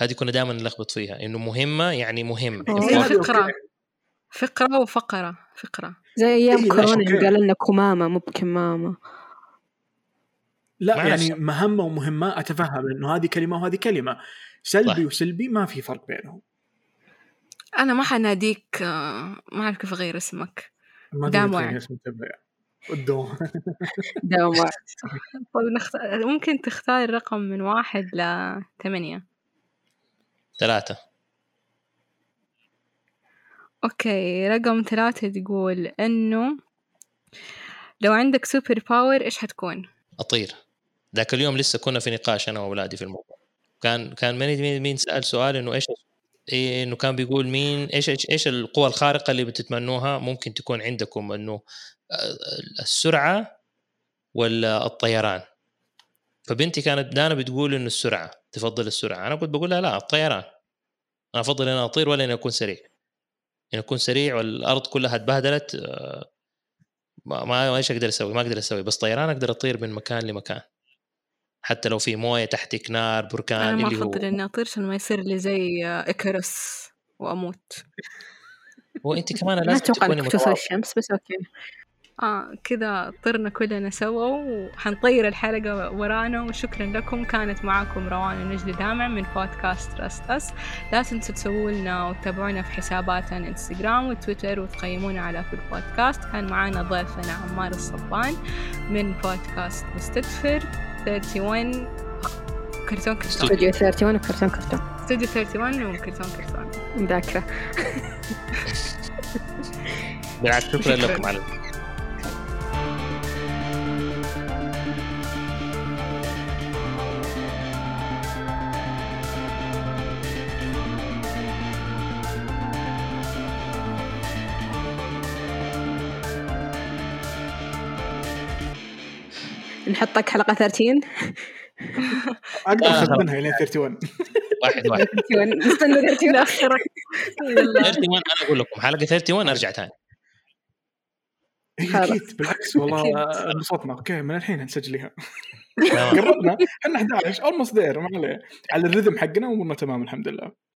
هذه كنا دائما نلخبط فيها إنه مهمة يعني مهم. فقرة. فقرة وفقرة. فقرة. زي أيام إيه، كورونا. قال لنا كمامة مو بكمامة. لا ما يعني مهمة ومهمة أتفهم إنه هذه كلمة وهذه كلمة سلبي صح. وسلبي ما في فرق بينهم أنا ما حناديك آه، ما أعرف كيف أغير اسمك ما دام ادري واعي. تغير اسم متابع الدوام. طيب نخت... ممكن تختار رقم من واحد لثمانية ثلاثة okay رقم ثلاثة تقول إنه لو عندك super power إيش حتكون؟ أطير ذاك اليوم لسه كنا في نقاش أنا وأولادي في الموضوع. كان كان مين مين, سأل سؤال إنه إيش إيه إنه كان بيقول مين إيش إيش القوى الخارقة اللي بتتمنوها ممكن تكون عندكم؟ إنه آه، السرعة ولا الطيران؟ فبنتي كانت دانا بتقول إنه السرعة تفضل السرعة. أنا كنت بقول لها لا الطيران. أنا أفضل إن أطير ولا ان أكون سريع. ان أكون سريع والأرض كلها اتبهدلت آه، ما ما إيش أقدر أسوي؟ ما أقدر أسوي بس طيران أقدر أطير من مكان لمكان. حتى لو في موية تحتك نار بركان أنا ما أفضل إني أطير عشان ما يصير لي زي آه، أ crash وأموت. هو انت كمان ما لازم تكوني متواضعة. الشمس بس okay. آه كذا طرنا كلنا سوا وحنطير الحلقة ورانا. وشكرا لكم. كانت معاكم روان ونجد دامع من بودكاست Trust Us. لا تنسوا تسووا لنا وتتابعونا في حساباتنا إنستغرام وتويتر وتقيمونا على أبل بودكاست. كان معانا ضيفنا عمار الصبان من بودكاست مستدفر. 31 كرتون كرتون. استوديو 31 وكرتون كرتون. استوديو 31 وكرتون كرتون. مذاكرة. بالعكس شكراً. لكم على نحطك حلقة 13 أقدر آه. أخذ منها الين 31 واحد واحد. 31 نستنى 31 ناخرك يلا. 31 أنا أقول لكم. حلقة 31 أرجع ثاني. إيه،. أكيد بالعكس والله. انبسطنا okay من الحين نسجلها. قربنا إحنا 11 almost there ما عليه. على ال rhythm حقنا وامورنا تمام الحمد لله.